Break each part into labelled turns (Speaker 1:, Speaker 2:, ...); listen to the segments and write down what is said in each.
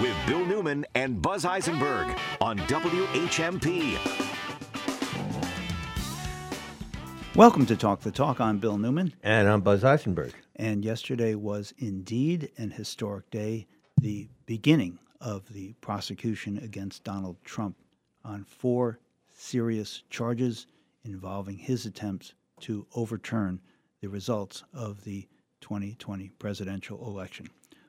Speaker 1: with Bill Newman and Buzz Eisenberg on WHMP.
Speaker 2: Welcome to Talk the Talk. I'm Bill Newman.
Speaker 3: And I'm Buzz Eisenberg.
Speaker 2: And yesterday was indeed an historic day, the beginning of the prosecution against Donald Trump on four serious charges involving his attempts to overturn the results of the 2020 presidential election.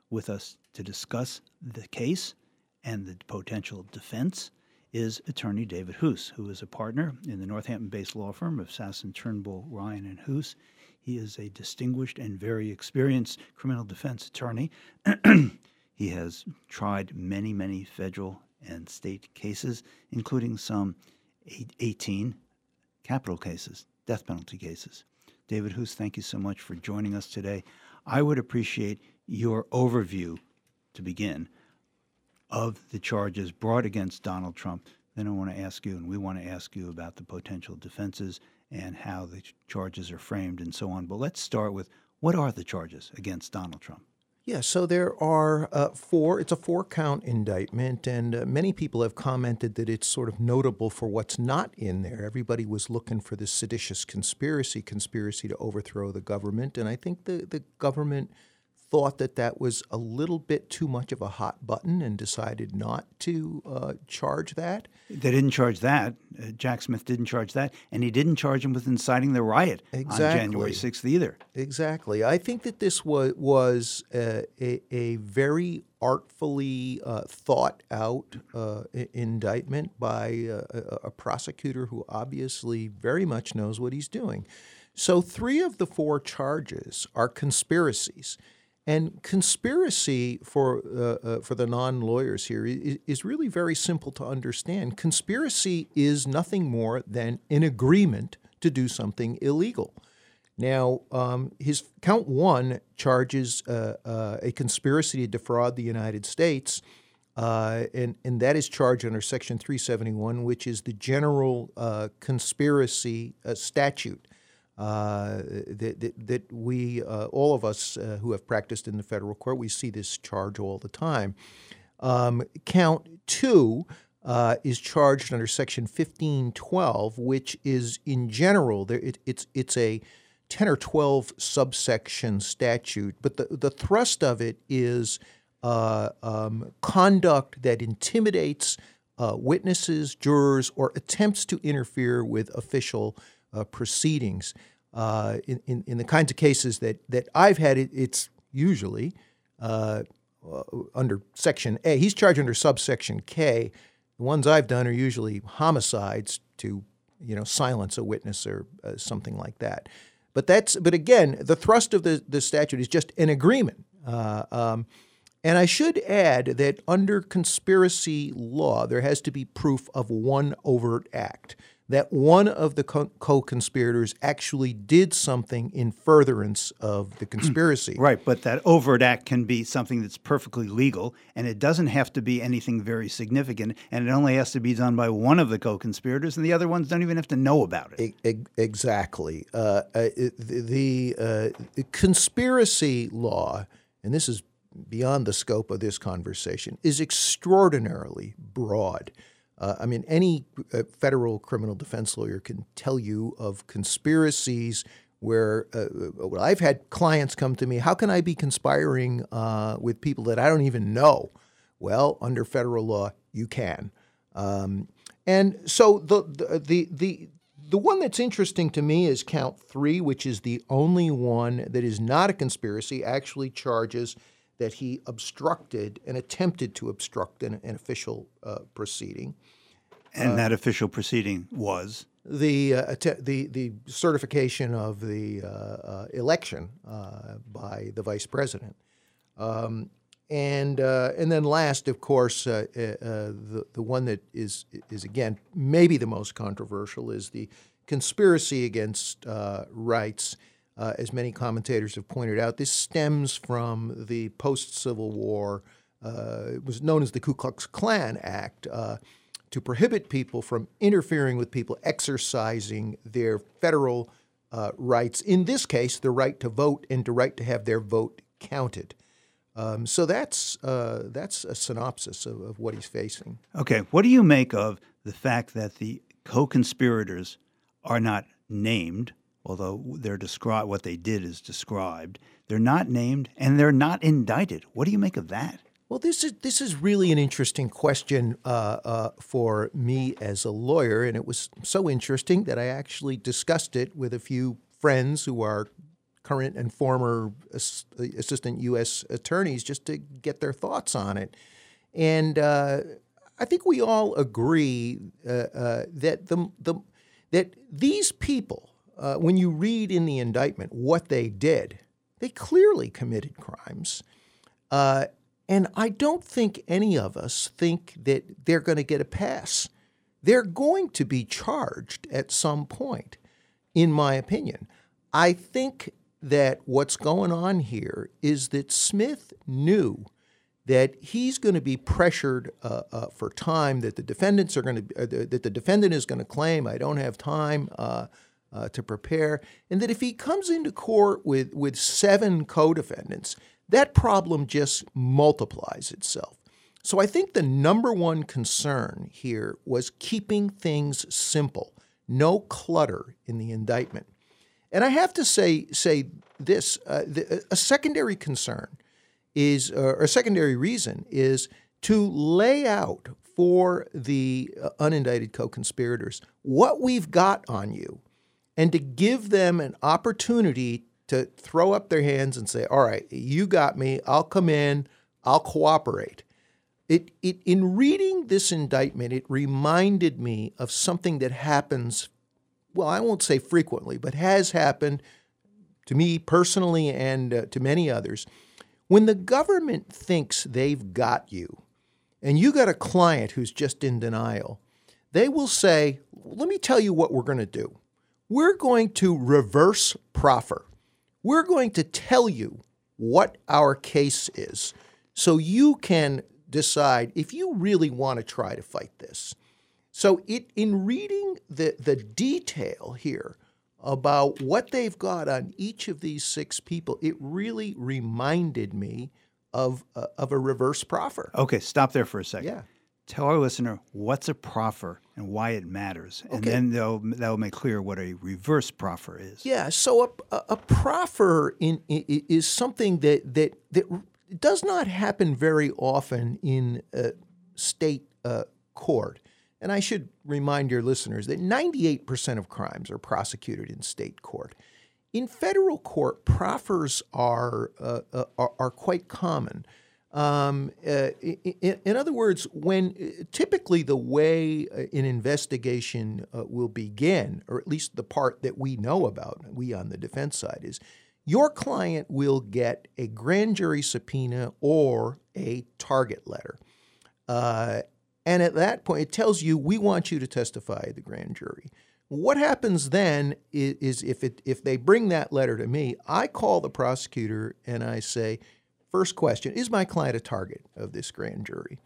Speaker 2: With us to discuss the case and the potential defense is attorney David Hoose, who is a partner in the Northampton-based law firm of Sasson, Turnbull, Ryan, and Hoose. He is a distinguished and very experienced criminal defense attorney. he has tried many, many federal and state cases, including some 18 capital cases, death penalty cases. David Hoose, thank you so much for joining us today. I would appreciate your overview to begin of the charges brought against Donald Trump. Then I want to ask you, and we want to ask you about the potential defenses and how the charges are framed and so on. But let's start with what are the charges against Donald Trump?
Speaker 4: Yeah, so there are uh, four. It's a four count indictment, and uh, many people have commented that it's sort of notable for what's not in there. Everybody was looking for this seditious conspiracy, conspiracy to overthrow the government, and I think the, the government thought that that was a little bit too much of a hot button and decided not to uh, charge that.
Speaker 2: They didn't charge that. Uh, Jack Smith didn't charge that, and he didn't charge him with inciting the riot
Speaker 4: exactly.
Speaker 2: on January 6th either.
Speaker 4: Exactly. I think that this was, was uh, a, a, very artfully uh, thought out uh, indictment by uh, a, a prosecutor who obviously very much knows what he's doing. So, three of the four charges are conspiracies. And conspiracy for uh, uh, for the non lawyers here is, is, really very simple to understand. Conspiracy is nothing more than an agreement to do something illegal. Now, um, his count one charges uh, uh a conspiracy to defraud the United States, uh, and and that is charged under Section 371, which is the general uh, conspiracy statute. Uh, that, that, that, we, uh, all of us uh, who have practiced in the federal court, we see this charge all the time. Um, count two uh, is charged under Section 1512, which is in general, there, it, it's, it's a 10 or 12 subsection statute, but the, the thrust of it is uh, um, conduct that intimidates witnesses, jurors, or attempts to interfere with official uh, proceedings. Uh, in, in, in, the kinds of cases that, that I've had, it, it's usually uh, uh, under Section A. He's charged under subsection K. The ones I've done are usually homicides to, you know, silence a witness or uh, something like that. But that's but again, the thrust of the, the statute is just an agreement. Uh, um, and I should add that under conspiracy law, there has to be proof of one overt act that one of the co conspirators actually did something in furtherance of the conspiracy.
Speaker 2: right, but that overt act can be something that's perfectly legal, and it doesn't have to be anything very significant, and it only has to be done by one of the co conspirators, and the other ones don't even have to know about it.
Speaker 4: E- exactly. Uh, uh, the, the uh, conspiracy law, and this is beyond the scope of this conversation, is extraordinarily broad. Uh, I mean, any uh, federal criminal defense lawyer can tell you of conspiracies where uh, uh, well, I've had clients come to me. How can I be conspiring uh, with people that I don't even know? Well, under federal law, you can. Um, and so the, the the the the one that's interesting to me is count three, which is the only one that is not a conspiracy. Actually, charges that he obstructed and attempted to obstruct an, an official uh, proceeding.
Speaker 2: And uh, that official proceeding was
Speaker 4: the uh, the the certification of the uh, uh, election uh, by the vice president. Um, and and then last, of course, the the one that is is again maybe the most controversial is the conspiracy against rights uh, as many commentators have pointed out, this stems from the post Civil War, uh, it was known as the Ku Klux Klan Act, uh, to prohibit people from interfering with people exercising their federal uh, rights, in this case, the right to vote and the right to have their vote counted. Um, so that's uh, that's a synopsis of, of what he's facing.
Speaker 2: Okay, what do you make of the fact that the co-conspirators are not named, although they're described? What they did is described. They're not named, and they're not indicted. What do you make of that?
Speaker 4: Well, this is this is really an interesting question uh, uh, for me as a lawyer, and it was so interesting that I actually discussed it with a few friends who are current and former assistant U.S. attorneys just to get their thoughts on it. And uh, I think we all agree uh, uh, that the, the that these people, uh, when you read in the indictment what they did, they clearly committed crimes. Uh, and I don't think any of us think that they're going to get a pass. They're going to be charged at some point, in my opinion. I think that what's going on here is that Smith knew that he's going to be pressured uh, uh, for time that the defendants are going to uh, that the defendant is going to claim I don't have time uh, to prepare, and that if he comes into court with with seven co-defendants, that problem just multiplies itself. So I think the number one concern here was keeping things simple, no clutter in the indictment. And I have to say say this: uh, the, a secondary concern is, uh, or a secondary reason is to lay out for the uh, unindicted co-conspirators what we've got on you, and to give them an opportunity to throw up their hands and say, "All right, you got me. I'll come in. I'll cooperate." It, it, in reading this indictment, it reminded me of something that happens well, I won't say frequently, but has happened to me personally and uh, to many others. When the government thinks they've got you, and you got a client who's just in denial, they will say, Let me tell you what we're going to do. We're going to reverse proffer. We're going to tell you what our case is so you can decide if you really want to try to fight this. So it in reading the the detail here about what they've got on each of these six people, it really reminded me of uh, of a reverse proffer.
Speaker 2: Okay, stop there for a second.
Speaker 4: Yeah.
Speaker 2: Tell our listener what's a proffer and why it matters, and
Speaker 4: Okay.
Speaker 2: then they'll that'll make clear what a reverse proffer is.
Speaker 4: Yeah, so a, a, a proffer in, i i- is something that that that does not happen very often in uh, state uh, court. And I should remind your listeners that 98% of crimes are prosecuted in state court. In federal court, proffers are uh, uh, are, are quite common. Um, uh, i- i- in, other words, when uh, typically the way uh, an investigation uh, will begin, or at least the part that we know about, we on the defense side, is your client will get a grand jury subpoena or a target letter. Uh, and at that point, it tells you, we want you to testify the grand jury. What happens then is, is if, it, if they bring that letter to me, I call the prosecutor and I say, first question, is my client a target of this grand jury?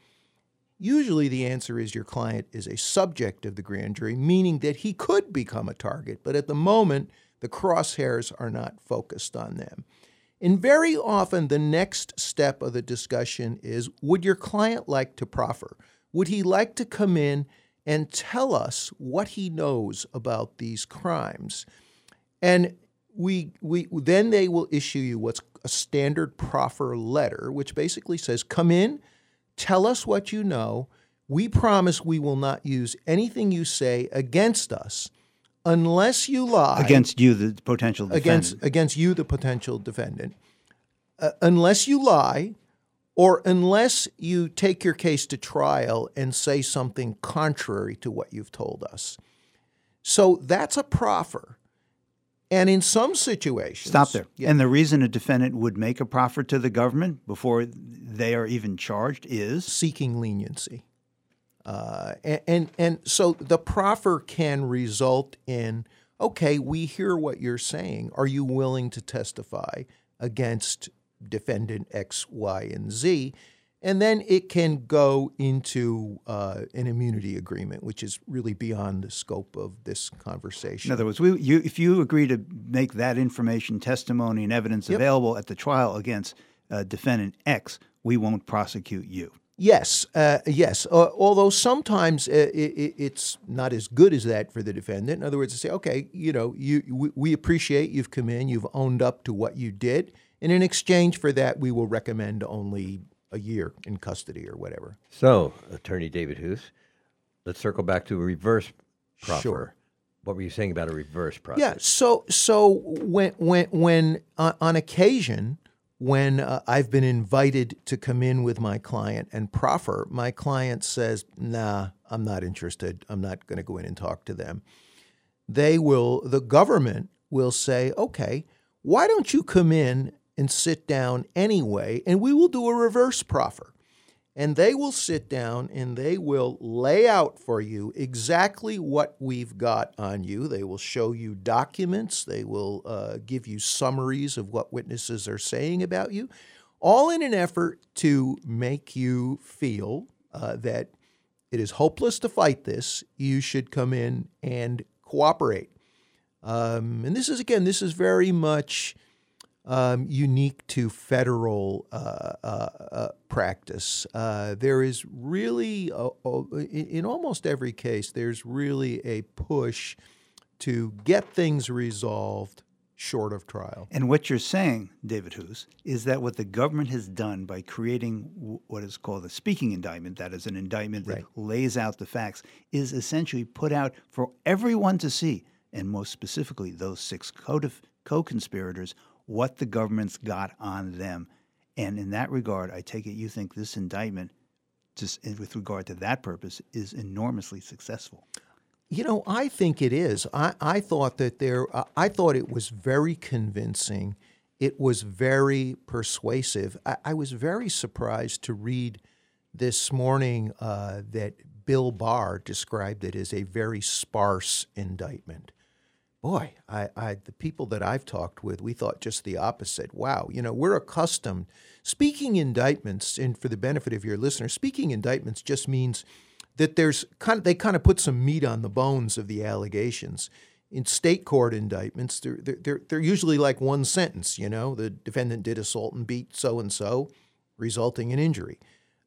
Speaker 4: Usually the answer is your client is a subject of the grand jury, meaning that he could become a target, but at the moment, the crosshairs are not focused on them. And very often, the next step of the discussion is Would your client like to proffer? Would he like to come in and tell us what he knows about these crimes? And we, we then they will issue you what's a standard proffer letter, which basically says, "Come in, tell us what you know. We promise we will not use anything you say against us, unless you lie
Speaker 2: Against you, the potential defendant.
Speaker 4: against against you, the potential defendant, uh, unless you lie, or unless you take your case to trial and say something contrary to what you've told us. So that's a proffer. And in some situations,
Speaker 2: Stop there. And the reason a defendant would make a proffer to the government before they are even charged is
Speaker 4: seeking leniency. Uh, and, and and so the proffer can result in okay, we hear what you're saying. Are you willing to testify against defendant X, Y, and Z? And then it can go into uh, an immunity agreement, which is really beyond the scope of this conversation.
Speaker 2: In other words, we, you, if you agree to make that information, testimony, and evidence available at the trial against uh, defendant X, we won't prosecute you.
Speaker 4: Yes, uh, yes. Uh, although sometimes uh, it, it's not as good as that for the defendant. In other words, to say, okay, you know, you we, we, appreciate you've come in, you've owned up to what you did, and in exchange for that, we will recommend only a year in custody or whatever.
Speaker 3: So, Attorney David Hoose, let's circle back to a reverse proffer.
Speaker 4: Sure.
Speaker 3: What were you saying about a reverse proffer?
Speaker 4: Yeah. So, so when when when uh, on occasion when uh, I've been invited to come in with my client and proffer, my client says, "Nah, I'm not interested. I'm not going to go in and talk to them." They will. The government will say, "Okay, why don't you come in and sit down anyway, and we will do a reverse proffer." and they will sit down and they will lay out for you exactly what we've got on you. They will show you documents, they will uh, give you summaries of what witnesses are saying about you, all in an effort to make you feel uh, that it is hopeless to fight this. You should come in and cooperate. Um, and this is, again, this is very much um, unique to federal uh, uh, uh, practice. Uh, there is really, a, a, in almost every case, there's really a push to get things resolved short of trial.
Speaker 2: And what you're saying, David Hoose, is that what the government has done by creating w- what is called a speaking indictment, that is an indictment that
Speaker 4: Right.
Speaker 2: lays out the facts, is essentially put out for everyone to see, and most specifically those six co conspirators, what the government's got on them. And in that regard, I take it you think this indictment, just with regard to that purpose, is enormously successful.
Speaker 4: You know, I think it is. I, I thought that there, uh, I thought it was very convincing. It was very persuasive. I, I was very surprised to read this morning uh, that Bill Barr described it as a very sparse indictment. Boy, I, I, the people that I've talked with, we thought just the opposite. Wow, you know, we're accustomed. Speaking indictments, and for the benefit of your listeners, speaking indictments just means that there's kind of, they kind of put some meat on the bones of the allegations. In state court indictments, they're, they're, they're, they're usually like one sentence, you know, the defendant did assault and beat so and so, resulting in injury.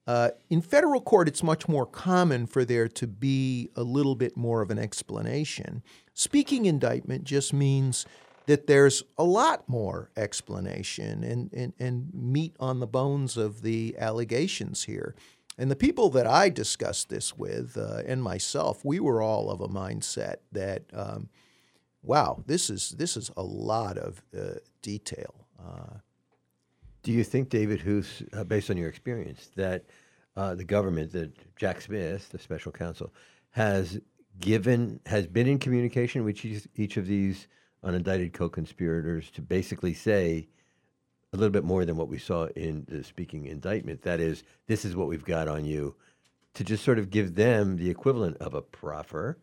Speaker 4: Uh, in federal court, it's much more common for there to be a little bit more of an explanation. Speaking indictment just means that there's a lot more explanation and, and, and meat on the bones of the allegations here. And the people that I discussed this with uh, and myself, we were all of a mindset that, um, wow, this is this is a lot of uh, detail.
Speaker 3: Do you think, David Hoose, uh, based on your experience, that uh, the government, that Jack Smith, the special counsel, has given, has been in communication with each, each of these unindicted co-conspirators to basically say a little bit more than what we saw in the speaking indictment? That is, this is what we've got on you, to just sort of give them the equivalent of a proffer,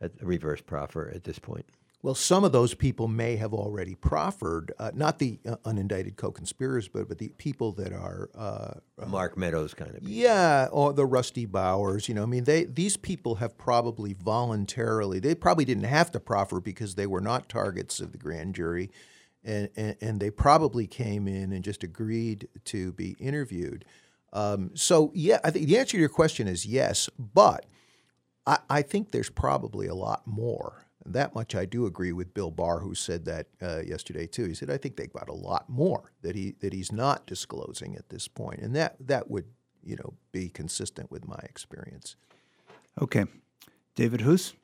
Speaker 3: a reverse proffer at this point.
Speaker 4: Well, some of those people may have already proffered, uh, not the uh, unindicted co-conspirators, but but the people that are, uh,
Speaker 3: Mark Meadows kind of. People.
Speaker 4: yeah, or the Rusty Bowers. You know, I mean, they these people have probably voluntarily. They probably didn't have to proffer because they were not targets of the grand jury, and and, and they probably came in and just agreed to be interviewed. Um, so yeah, I think the answer to your question is yes, but I, I think there's probably a lot more. That much I do agree with Bill Barr, who said that uh, yesterday too. He said, "I think they've got a lot more that he that he's not disclosing at this point," and that that would you know be consistent with my experience.
Speaker 2: Okay. David Hoose,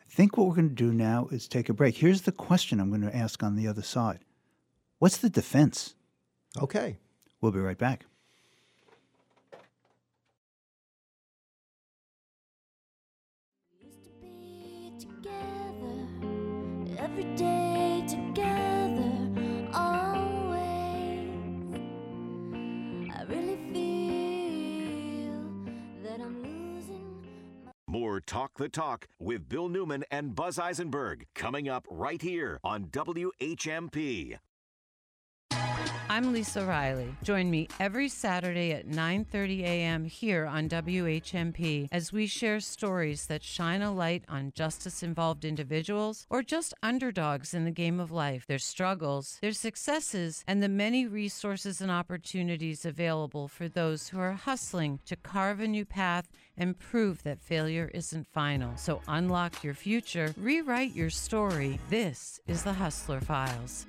Speaker 2: I think what we're going to do now is take a break. Here's the question I'm going to ask on the other side What's the defense?
Speaker 4: Okay.
Speaker 2: We'll be right back.
Speaker 1: More Talk the Talk with Bill Newman and Buzz Eisenberg coming up right here on WHMP.
Speaker 5: I'm Lisa Riley. Join me every Saturday at 9:30 a.m. here on WHMP as we share stories that shine a light on justice-involved individuals or just underdogs in the game of life, their struggles, their successes, and the many resources and opportunities available for those who are hustling to carve a new path and prove that failure isn't final. So unlock your future, rewrite your story. This is the Hustler Files.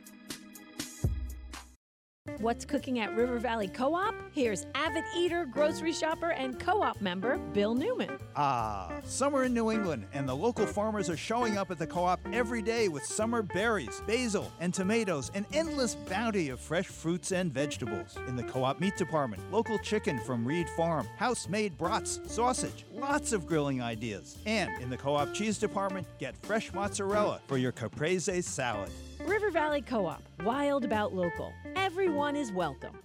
Speaker 6: What's cooking at River Valley Co op? Here's avid eater, grocery shopper, and co op member Bill Newman.
Speaker 7: Ah, summer in New England, and the local farmers are showing up at the co op every day with summer berries, basil, and tomatoes, an endless bounty of fresh fruits and vegetables. In the co op meat department, local chicken from Reed Farm, house made brats, sausage, lots of grilling ideas. And in the co op cheese department, get fresh mozzarella for your caprese salad.
Speaker 6: River Valley Co op, wild about local. Everyone is welcome.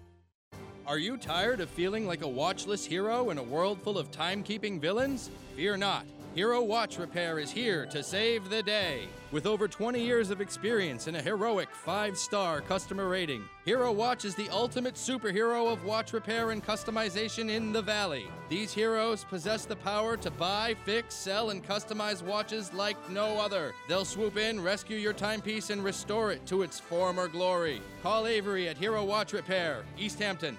Speaker 8: Are you tired of feeling like a watchless hero in a world full of timekeeping villains? Fear not. Hero Watch Repair is here to save the day. With over 20 years of experience and a heroic 5 star customer rating, Hero Watch is the ultimate superhero of watch repair and customization in the Valley. These heroes possess the power to buy, fix, sell, and customize watches like no other. They'll swoop in, rescue your timepiece, and restore it to its former glory. Call Avery at Hero Watch Repair, East Hampton,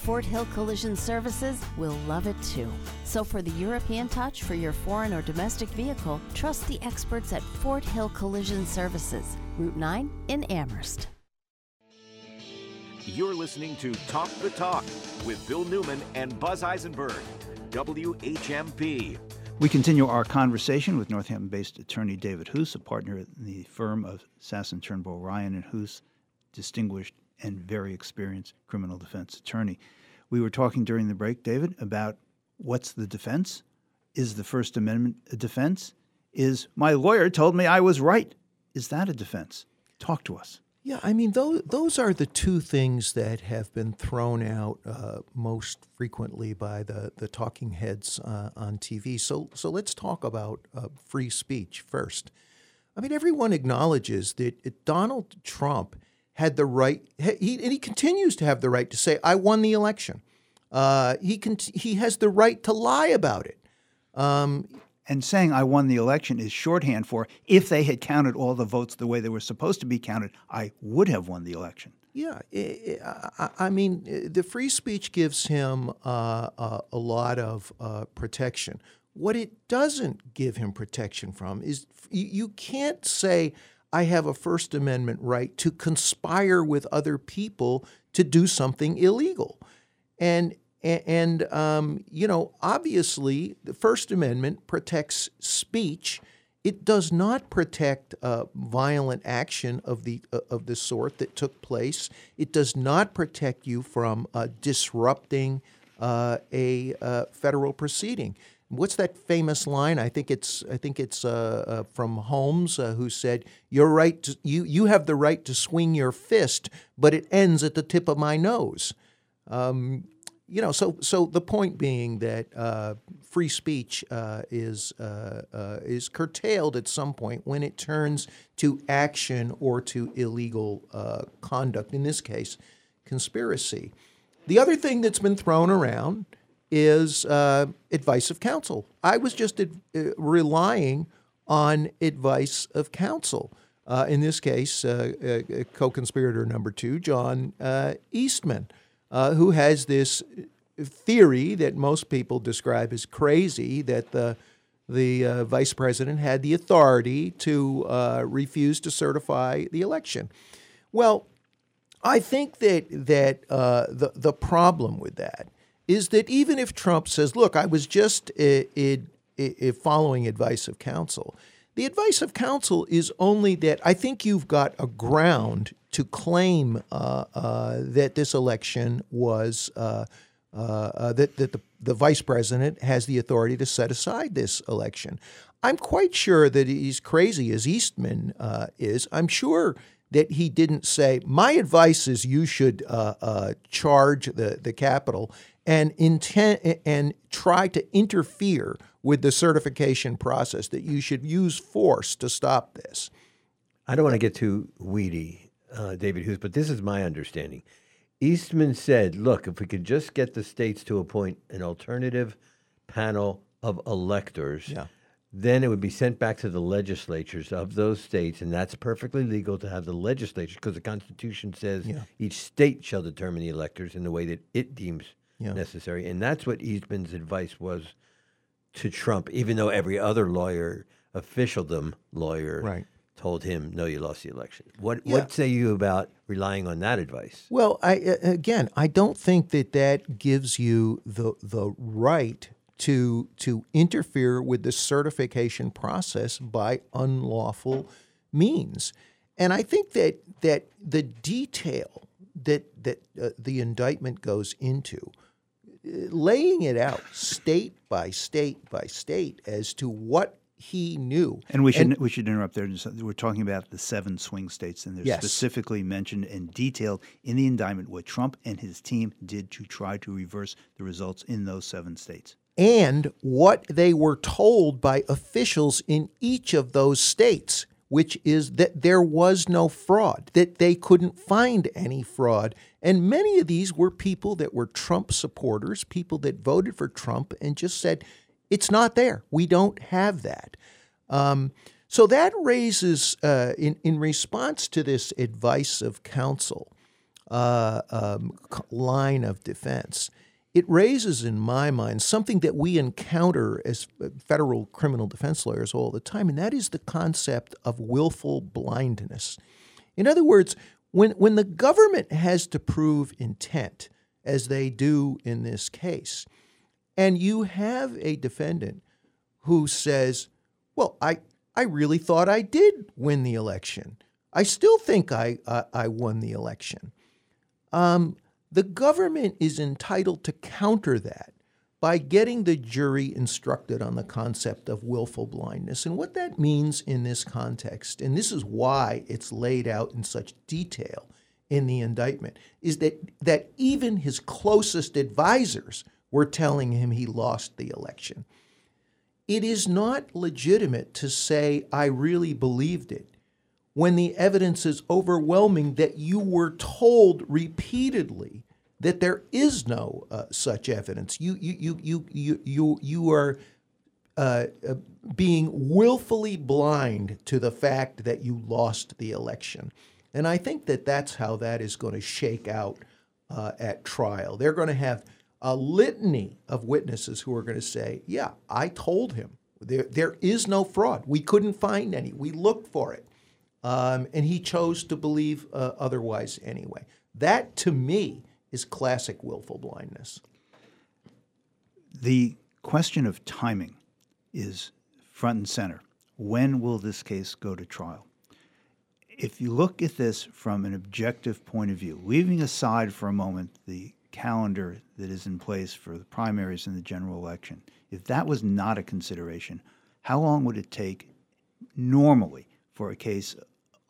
Speaker 9: Fort Hill Collision Services will love it too. So for the European touch for your foreign or domestic vehicle, trust the experts at Fort Hill Collision Services, Route 9 in Amherst.
Speaker 1: You're listening to Talk the Talk with Bill Newman and Buzz Eisenberg, WHMP.
Speaker 2: We continue our conversation with Northampton based attorney David Hoose, a partner in the firm of Sasson Turnbull Ryan and Hoose, distinguished and very experienced criminal defense attorney. We were talking during the break, David, about what's the defense? Is the First Amendment a defense? Is my lawyer told me I was right? Is that a defense? Talk to us.
Speaker 4: Yeah, I mean, those, those are the two things that have been thrown out uh, most frequently by the, the talking heads uh, on TV. So, so let's talk about uh, free speech first. I mean, everyone acknowledges that Donald Trump had the right, he, and he continues to have the right to say, I won the election. Uh, he, can, he has the right to lie about it. Um,
Speaker 2: And saying I won the election is shorthand for if they had counted all the votes the way they were supposed to be counted, I would have won the election.
Speaker 4: Yeah, I, I, I mean, uh, the free speech gives him uh, uh, a lot of uh, protection. What it doesn't give him protection from is you, you can't say, I have a First Amendment right to conspire with other people to do something illegal. And and um, you know, obviously, the First Amendment protects speech. It does not protect uh, violent action of the uh, of the sort that took place. It does not protect you from uh, disrupting uh, a uh, federal proceeding. What's that famous line? I think it's I think it's uh, uh, from Holmes, uh, who said, "Your right to you you have the right to swing your fist, but it ends at the tip of my nose." Um, you know, so so the point being that uh, free speech uh, is uh, is curtailed at some point when it turns to action or to illegal conduct. In this case, conspiracy. The other thing that's been thrown around is uh, advice of counsel. I was just ad- uh, relying on advice of counsel. Uh, in this case, uh, uh, co-conspirator number two, John uh, Eastman, uh, who has this theory that most people describe as crazy that the the uh, vice president had the authority to uh, refuse to certify the election. Well, I think that that uh, the the problem with that is that even if Trump says, "Look, I was just uh, it, it, following advice of counsel," the advice of counsel is only that I think you've got a ground to claim uh, uh, that this election was uh, uh, uh, that that the, the vice president has the authority to set aside this election. I'm quite sure that he's crazy as Eastman uh, is. I'm sure that he didn't say, "My advice is you should uh, uh, charge the the Capitol and intend and try to interfere with the certification process. That you should use force to stop this."
Speaker 3: I don't want to get too weedy, uh, David Hoose, but this is my understanding. Eastman said, look, if we could just get the states to appoint an alternative panel of electors,
Speaker 4: Yeah.
Speaker 3: then it would be sent back to the legislatures of those states, and that's perfectly legal to have the legislatures because the Constitution says
Speaker 4: Yeah.
Speaker 3: each state shall determine the electors in the way that it deems
Speaker 4: Yeah.
Speaker 3: necessary. And that's what Eastman's advice was to Trump, even though every other lawyer, officialdom lawyer,
Speaker 4: Right.
Speaker 3: told him, "No, you lost the election." What
Speaker 4: Yeah.
Speaker 3: What say you about relying on that advice?
Speaker 4: Well, I again, I don't think that that gives you the the right to to interfere with the certification process by unlawful means. And I think that that the detail that that uh, the indictment goes into laying it out state by state by state as to what he knew.
Speaker 2: And we should we should interrupt there. We're talking about the seven swing states, and they're
Speaker 4: Yes.
Speaker 2: specifically mentioned and detailed in the indictment what Trump and his team did to try to reverse the results in those seven states.
Speaker 4: and what they were told by officials in each of those states, which is that there was no fraud, that they couldn't find any fraud. And many of these were people that were Trump supporters, people that voted for Trump and just said, it's not there. We don't have that. Um, so that raises, uh, in, in response to this advice of counsel uh, um, line of defense, it raises in my mind something that we encounter as uh, federal criminal defense lawyers all the time, and that is the concept of willful blindness. In other words, when, when the government has to prove intent, as they do in this case, and you have a defendant who says, Well, I, I really thought I did win the election. I still think I, I, I won the election. Um, the government is entitled to counter that by getting the jury instructed on the concept of willful blindness. And what that means in this context, and this is why it's laid out in such detail in the indictment, is that, that even his closest advisors were telling him he lost the election. It is not legitimate to say, I really believed it, when the evidence is overwhelming that you were told repeatedly that there is no uh, such evidence. You, you, you, you, you, you, are uh, uh, being willfully blind to the fact that you lost the election. And I think that that's how that is going to shake out uh, at trial. They're going to have a litany of witnesses who are going to say, Yeah, I told him. There, there is no fraud. We couldn't find any. We looked for it. Um, and he chose to believe uh, otherwise anyway. That, to me, is classic willful blindness.
Speaker 2: The question of timing is front and center. When will this case go to trial? If you look at this from an objective point of view, leaving aside for a moment the calendar that is in place for the primaries and the general election, if that was not a consideration, how long would it take normally for a case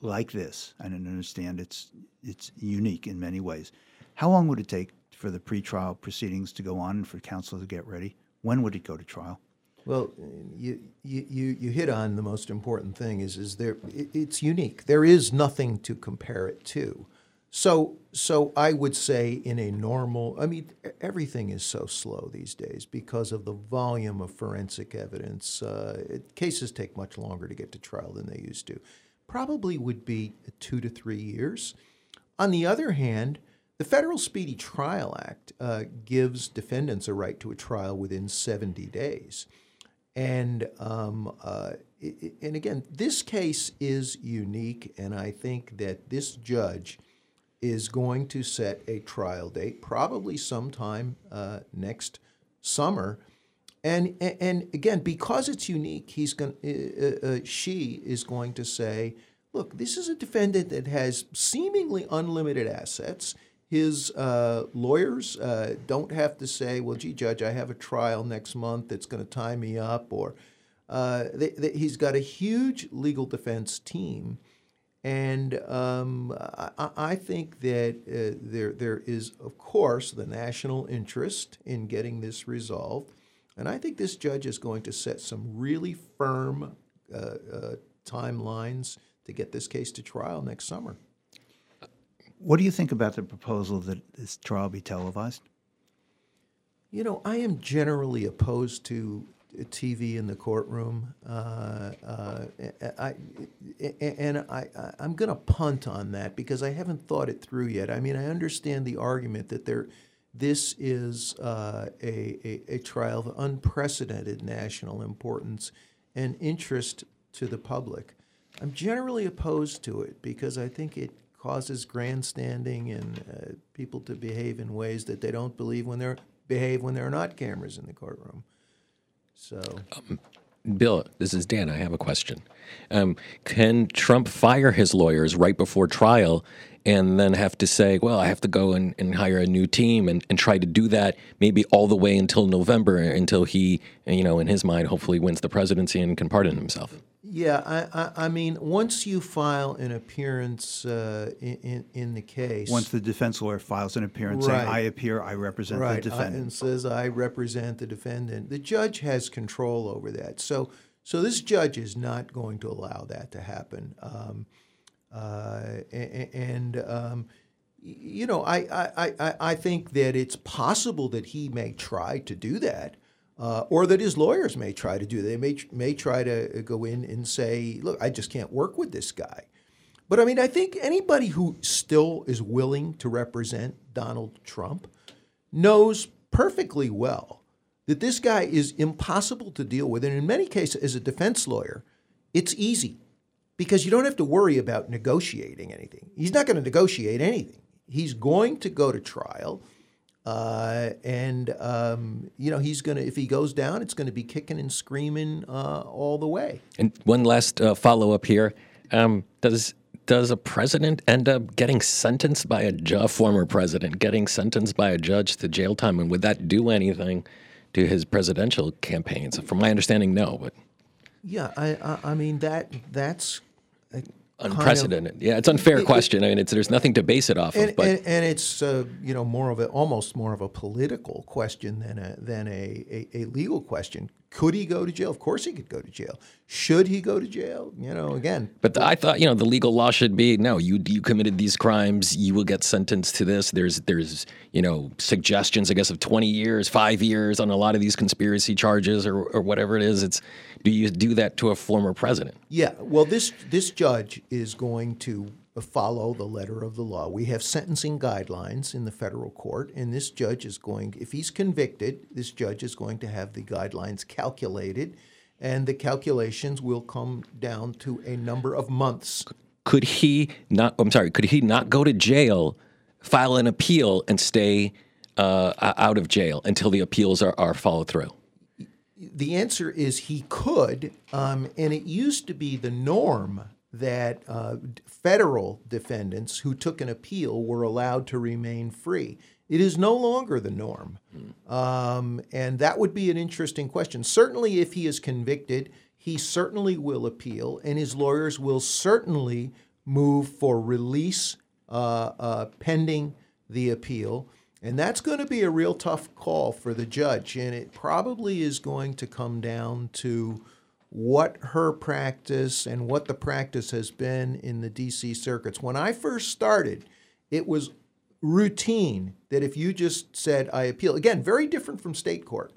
Speaker 2: like this? I don't understand it's it's unique in many ways. How long would it take for the pretrial proceedings to go on and for counsel to get ready? When would it go to trial?
Speaker 4: Well, you, you, you hit on the most important thing is is there it's unique. There is nothing to compare it to. So so I would say in a normal I mean everything is so slow these days because of the volume of forensic evidence. Uh, it, cases take much longer to get to trial than they used to. Probably would be 2 to 3 years. On the other hand, the Federal Speedy Trial Act uh, gives defendants a right to a trial within 70 days. And um, uh, and again, this case is unique, and I think that this judge is going to set a trial date, probably sometime uh, next summer. And and again, because it's unique, he's going uh, uh, she is going to say, look, this is a defendant that has seemingly unlimited assets. his uh, lawyers uh, don't have to say, "Well, gee, judge, I have a trial next month that's going to tie me up," or uh, he's got a huge legal defense team, and um, I, I think that uh, there there is, of course, the national interest in getting this resolved, and I think this judge is going to set some really firm uh, uh, timelines to get this case to trial next summer.
Speaker 2: What do you think about the proposal that this trial be televised?
Speaker 4: You know, I am generally opposed to TV in the courtroom. Uh, uh, I, and I, I'm going to punt on that because I haven't thought it through yet. I mean, I understand the argument that there, this is uh, a, a, a trial of unprecedented national importance and interest to the public. I'm generally opposed to it because I think it causes grandstanding and uh, people to behave in ways that they don't believe when they're behave when there are not cameras in the courtroom. So,
Speaker 10: um, Bill, this is Dan. I have a question. Um, can Trump fire his lawyers right before trial and then have to say, well, I have to go and, and hire a new team and, and try to do that maybe all the way until November until he, you know, in his mind, hopefully wins the presidency and can pardon himself?
Speaker 4: Yeah, I, I, I mean, once you file an appearance uh, in, in the case.
Speaker 2: Once the defense lawyer files an appearance
Speaker 4: right.
Speaker 2: saying, I appear, I represent
Speaker 4: right.
Speaker 2: the defendant.
Speaker 4: and says, I represent the defendant, the judge has control over that. So, so this judge is not going to allow that to happen. Um, uh, and, um, you know, I, I, I, I think that it's possible that he may try to do that. Uh, or that his lawyers may try to do. They may may try to go in and say, "Look, I just can't work with this guy." But I mean, I think anybody who still is willing to represent Donald Trump knows perfectly well that this guy is impossible to deal with, and in many cases, as a defense lawyer, it's easy because you don't have to worry about negotiating anything. He's not going to negotiate anything. He's going to go to trial. Uh, and um, you know he's gonna if he goes down, it's gonna be kicking and screaming uh, all the way.
Speaker 10: And one last uh, follow up here: um, Does does a president end up getting sentenced by a ju- former president getting sentenced by a judge to jail time, and would that do anything to his presidential campaigns? From my understanding, no. But
Speaker 4: yeah, I I, I mean that that's
Speaker 10: unprecedented. Kind of, yeah, it's an unfair it, question. I mean, it's, there's nothing to base it off
Speaker 4: and,
Speaker 10: of. But
Speaker 4: and, and it's uh, you know more of a almost more of a political question than a than a, a, a, legal question. Could he go to jail? Of course, he could go to jail. Should he go to jail? You know, again.
Speaker 10: But the, I thought you know the legal law should be no. You you committed these crimes. You will get sentenced to this. There's there's you know suggestions, I guess, of 20 years, five years on a lot of these conspiracy charges or or whatever it is. It's do you do that to a former president?
Speaker 4: Yeah. Well, this this judge is going to follow the letter of the law. We have sentencing guidelines in the federal court, and this judge is going, if he's convicted, this judge is going to have the guidelines calculated, and the calculations will come down to a number of months.
Speaker 10: Could he not? I'm sorry. Could he not go to jail, file an appeal, and stay uh, out of jail until the appeals are, are followed through?
Speaker 4: The answer is he could, um, and it used to be the norm that uh, federal defendants who took an appeal were allowed to remain free. It is no longer the norm. Mm. Um, and that would be an interesting question. Certainly, if he is convicted, he certainly will appeal, and his lawyers will certainly move for release uh, uh, pending the appeal. And that's going to be a real tough call for the judge. And it probably is going to come down to what her practice and what the practice has been in the DC circuits. When I first started, it was routine that if you just said, I appeal, again, very different from state court.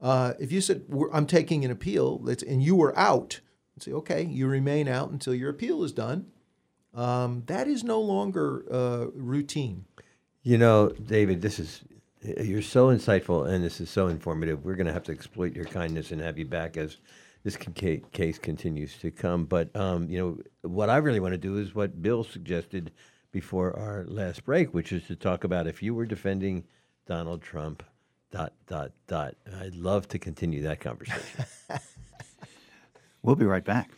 Speaker 4: Uh, if you said, I'm taking an appeal, and you were out, say, okay, you remain out until your appeal is done. Um, that is no longer uh, routine.
Speaker 3: You know, David, this is you're so insightful and this is so informative. We're going to have to exploit your kindness and have you back as this case continues to come. But um, you know, what I really want to do is what Bill suggested before our last break, which is to talk about if you were defending Donald Trump. Dot dot dot. I'd love to continue that conversation.
Speaker 2: we'll be right back.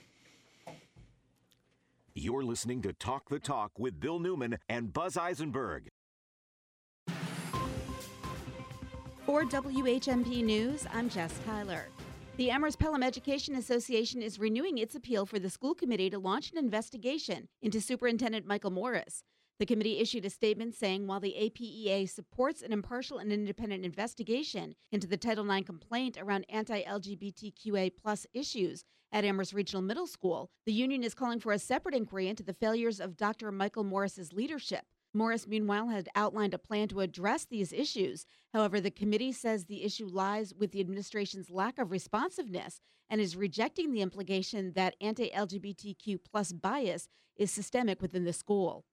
Speaker 1: You're listening to Talk the Talk with Bill Newman and Buzz Eisenberg.
Speaker 11: For WHMP News, I'm Jess Tyler. The Amherst Pelham Education Association is renewing its appeal for the school committee to launch an investigation into Superintendent Michael Morris. The committee issued a statement saying while the APEA supports an impartial and independent investigation into the Title IX complaint around anti LGBTQA issues at Amherst Regional Middle School, the union is calling for a separate inquiry into the failures of Dr. Michael Morris's leadership. Morris, meanwhile, had outlined a plan to address these issues. However, the committee says the issue lies with the administration's lack of responsiveness and is rejecting the implication that anti LGBTQ plus bias is systemic within the school.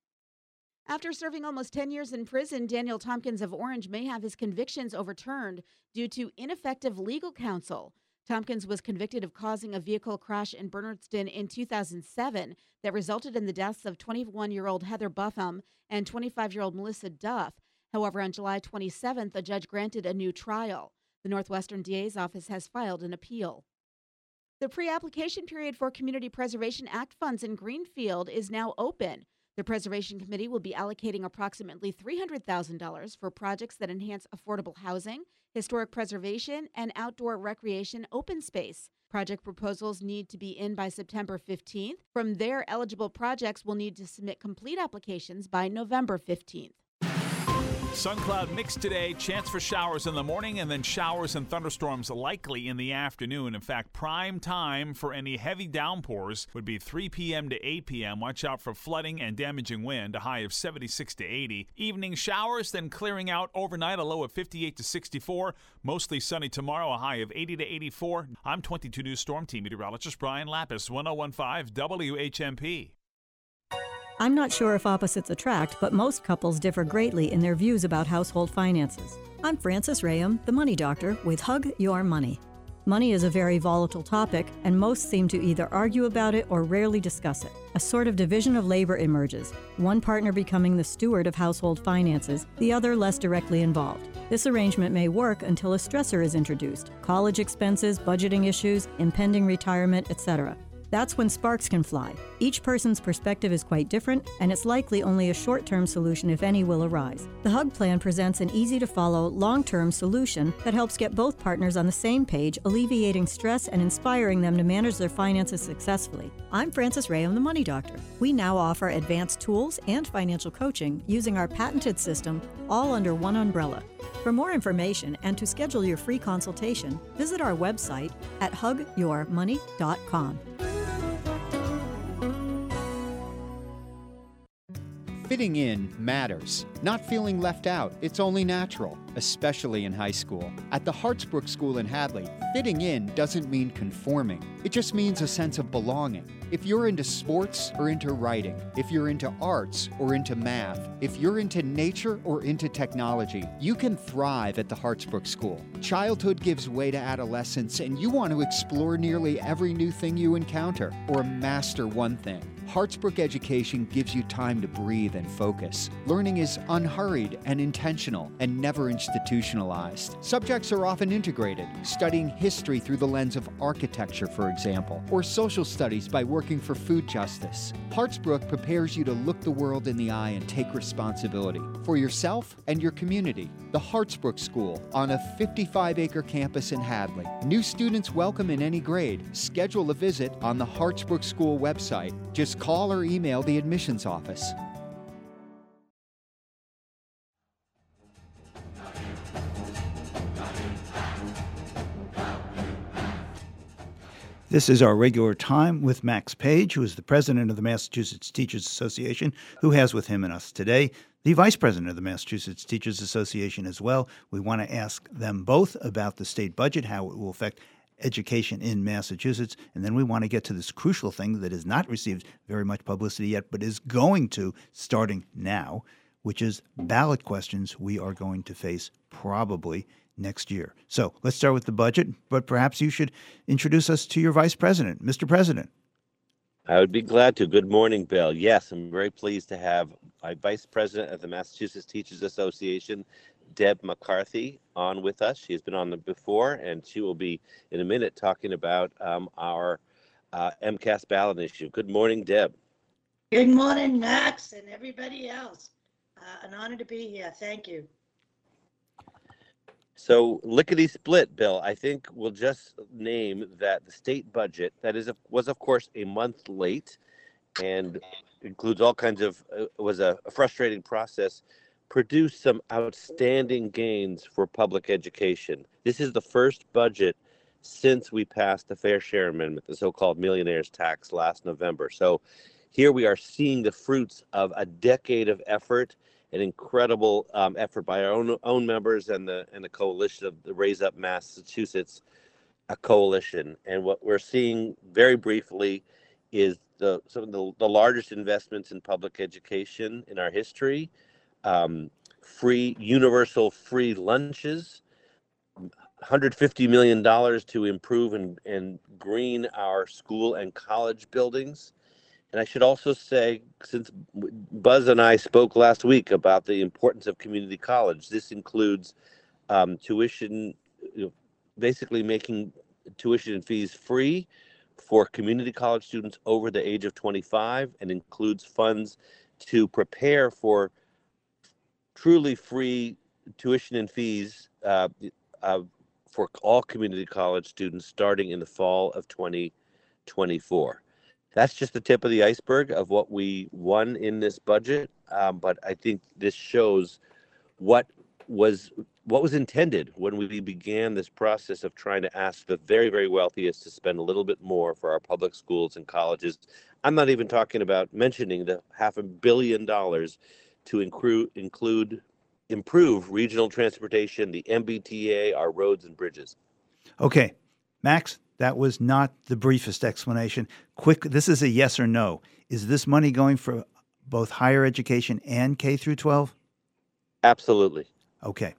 Speaker 11: After serving almost 10 years in prison, Daniel Tompkins of Orange may have his convictions overturned due to ineffective legal counsel. Tompkins was convicted of causing a vehicle crash in Bernardston in 2007 that resulted in the deaths of 21 year old Heather Buffum and 25 year old Melissa Duff. However, on July 27th, a judge granted a new trial. The Northwestern DA's office has filed an appeal. The pre application period for Community Preservation Act funds in Greenfield is now open. The Preservation Committee will be allocating approximately $300,000 for projects that enhance affordable housing, historic preservation, and outdoor recreation open space. Project proposals need to be in by September 15th. From there, eligible projects will need to submit complete applications by November 15th.
Speaker 12: Sun cloud mix today, chance for showers in the morning and then showers and thunderstorms likely in the afternoon. In fact, prime time for any heavy downpours would be 3 p.m. to 8 p.m. Watch out for flooding and damaging wind, a high of 76 to 80. Evening showers, then clearing out overnight, a low of 58 to 64. Mostly sunny tomorrow, a high of 80 to 84. I'm 22 News Storm Team meteorologist Brian Lapis, 1015 WHMP.
Speaker 13: I'm not sure if opposites attract, but most couples differ greatly in their views about household finances. I'm Frances Rayum, the money doctor, with Hug Your Money. Money is a very volatile topic, and most seem to either argue about it or rarely discuss it. A sort of division of labor emerges, one partner becoming the steward of household finances, the other less directly involved. This arrangement may work until a stressor is introduced college expenses, budgeting issues, impending retirement, etc. That's when sparks can fly. Each person's perspective is quite different, and it's likely only a short term solution, if any, will arise. The HUG plan presents an easy to follow, long term solution that helps get both partners on the same page, alleviating stress and inspiring them to manage their finances successfully. I'm Frances Ray, I'm the Money Doctor. We now offer advanced tools and financial coaching using our patented system, all under one umbrella. For more information and to schedule your free consultation, visit our website at hugyourmoney.com.
Speaker 14: Fitting in matters. Not feeling left out, it's only natural, especially in high school. At the Hartsbrook School in Hadley, fitting in doesn't mean conforming, it just means a sense of belonging. If you're into sports or into writing, if you're into arts or into math, if you're into nature or into technology, you can thrive at the Hartsbrook School. Childhood gives way to adolescence, and you want to explore nearly every new thing you encounter or master one thing. Hartsbrook Education gives you time to breathe and focus. Learning is unhurried and intentional and never institutionalized. Subjects are often integrated, studying history through the lens of architecture, for example, or social studies by working for food justice. Hartsbrook prepares you to look the world in the eye and take responsibility for yourself and your community. The Hartsbrook School on a 55 acre campus in Hadley. New students welcome in any grade. Schedule a visit on the Hartsbrook School website. Just call or email the admissions office.
Speaker 2: This is our regular time with Max Page, who is the president of the Massachusetts Teachers Association, who has with him and us today the vice president of the Massachusetts Teachers Association as well. We want to ask them both about the state budget, how it will affect education in Massachusetts. And then we want to get to this crucial thing that has not received very much publicity yet, but is going to starting now, which is ballot questions we are going to face probably next year. So let's start with the budget, but perhaps you should introduce us to your vice president. Mr. President.
Speaker 15: I would be glad to. Good morning, Bill. Yes, I'm very pleased to have my vice president of the Massachusetts Teachers Association, Deb McCarthy, on with us. She has been on the before, and she will be in a minute talking about um, our uh, MCAS ballot issue. Good morning, Deb.
Speaker 16: Good morning, Max, and everybody else. Uh, an honor to be here. Thank you.
Speaker 15: So lickety split, Bill. I think we'll just name that the state budget that is was of course a month late, and includes all kinds of uh, was a, a frustrating process. Produced some outstanding gains for public education. This is the first budget since we passed the Fair Share Amendment, the so-called millionaires tax last November. So here we are seeing the fruits of a decade of effort an incredible um, effort by our own own members and the and the coalition of the Raise Up Massachusetts a coalition. And what we're seeing very briefly is the some of the, the largest investments in public education in our history. Um, free universal free lunches, 150 million dollars to improve and, and green our school and college buildings. And I should also say, since Buzz and I spoke last week about the importance of community college, this includes um, tuition, you know, basically making tuition and fees free for community college students over the age of 25 and includes funds to prepare for truly free tuition and fees uh, uh, for all community college students starting in the fall of 2024 that's just the tip of the iceberg of what we won in this budget. Um, but I think this shows what was what was intended when we began this process of trying to ask the very very wealthiest to spend a little bit more for our public schools and colleges. I'm not even talking about mentioning the half a billion dollars to include include improve regional transportation, the MBTA, our roads and bridges.
Speaker 2: Okay, Max, that was not the briefest explanation. Quick, this is a yes or no. Is this money going for both higher education and K through 12?
Speaker 15: Absolutely.
Speaker 2: Okay.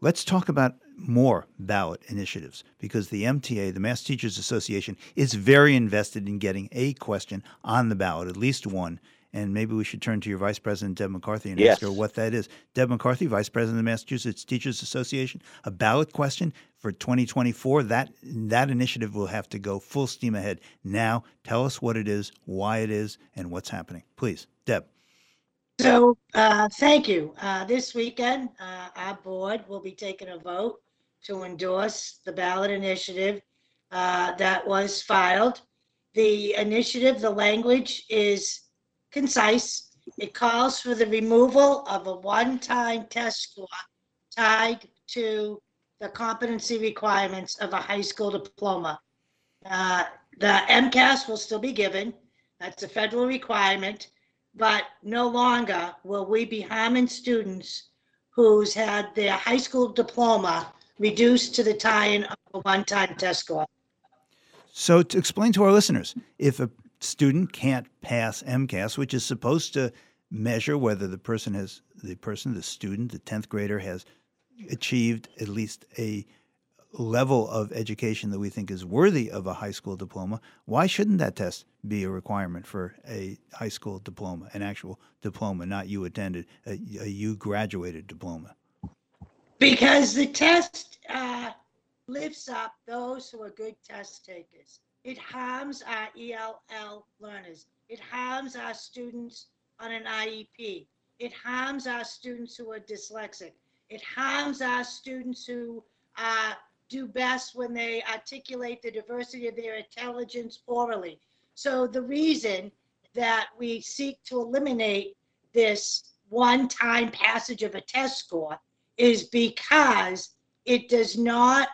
Speaker 2: Let's talk about more ballot initiatives because the MTA, the Mass Teachers Association, is very invested in getting a question on the ballot, at least one, and maybe we should turn to your Vice President, Deb McCarthy, and
Speaker 15: yes.
Speaker 2: ask her what that is. Deb McCarthy, Vice President of the Massachusetts Teachers Association, a ballot question for 2024. That, that initiative will have to go full steam ahead. Now, tell us what it is, why it is, and what's happening. Please, Deb.
Speaker 16: So, uh, thank you. Uh, this weekend, uh, our board will be taking a vote to endorse the ballot initiative uh, that was filed. The initiative, the language is concise. It calls for the removal of a one-time test score tied to the competency requirements of a high school diploma. Uh, the MCAS will still be given. That's a federal requirement, but no longer will we be harming students who's had their high school diploma reduced to the tie-in of a one-time test score.
Speaker 2: So, to explain to our listeners, if a student can't pass MCAS, which is supposed to measure whether the person has the person, the student, the 10th grader has achieved at least a level of education that we think is worthy of a high school diploma, why shouldn't that test be a requirement for a high school diploma, an actual diploma, not you attended, a, a you graduated diploma?
Speaker 16: Because the test uh, lifts up those who are good test takers. It harms our ELL learners. It harms our students on an IEP. It harms our students who are dyslexic. It harms our students who uh, do best when they articulate the diversity of their intelligence orally. So the reason that we seek to eliminate this one-time passage of a test score is because it does not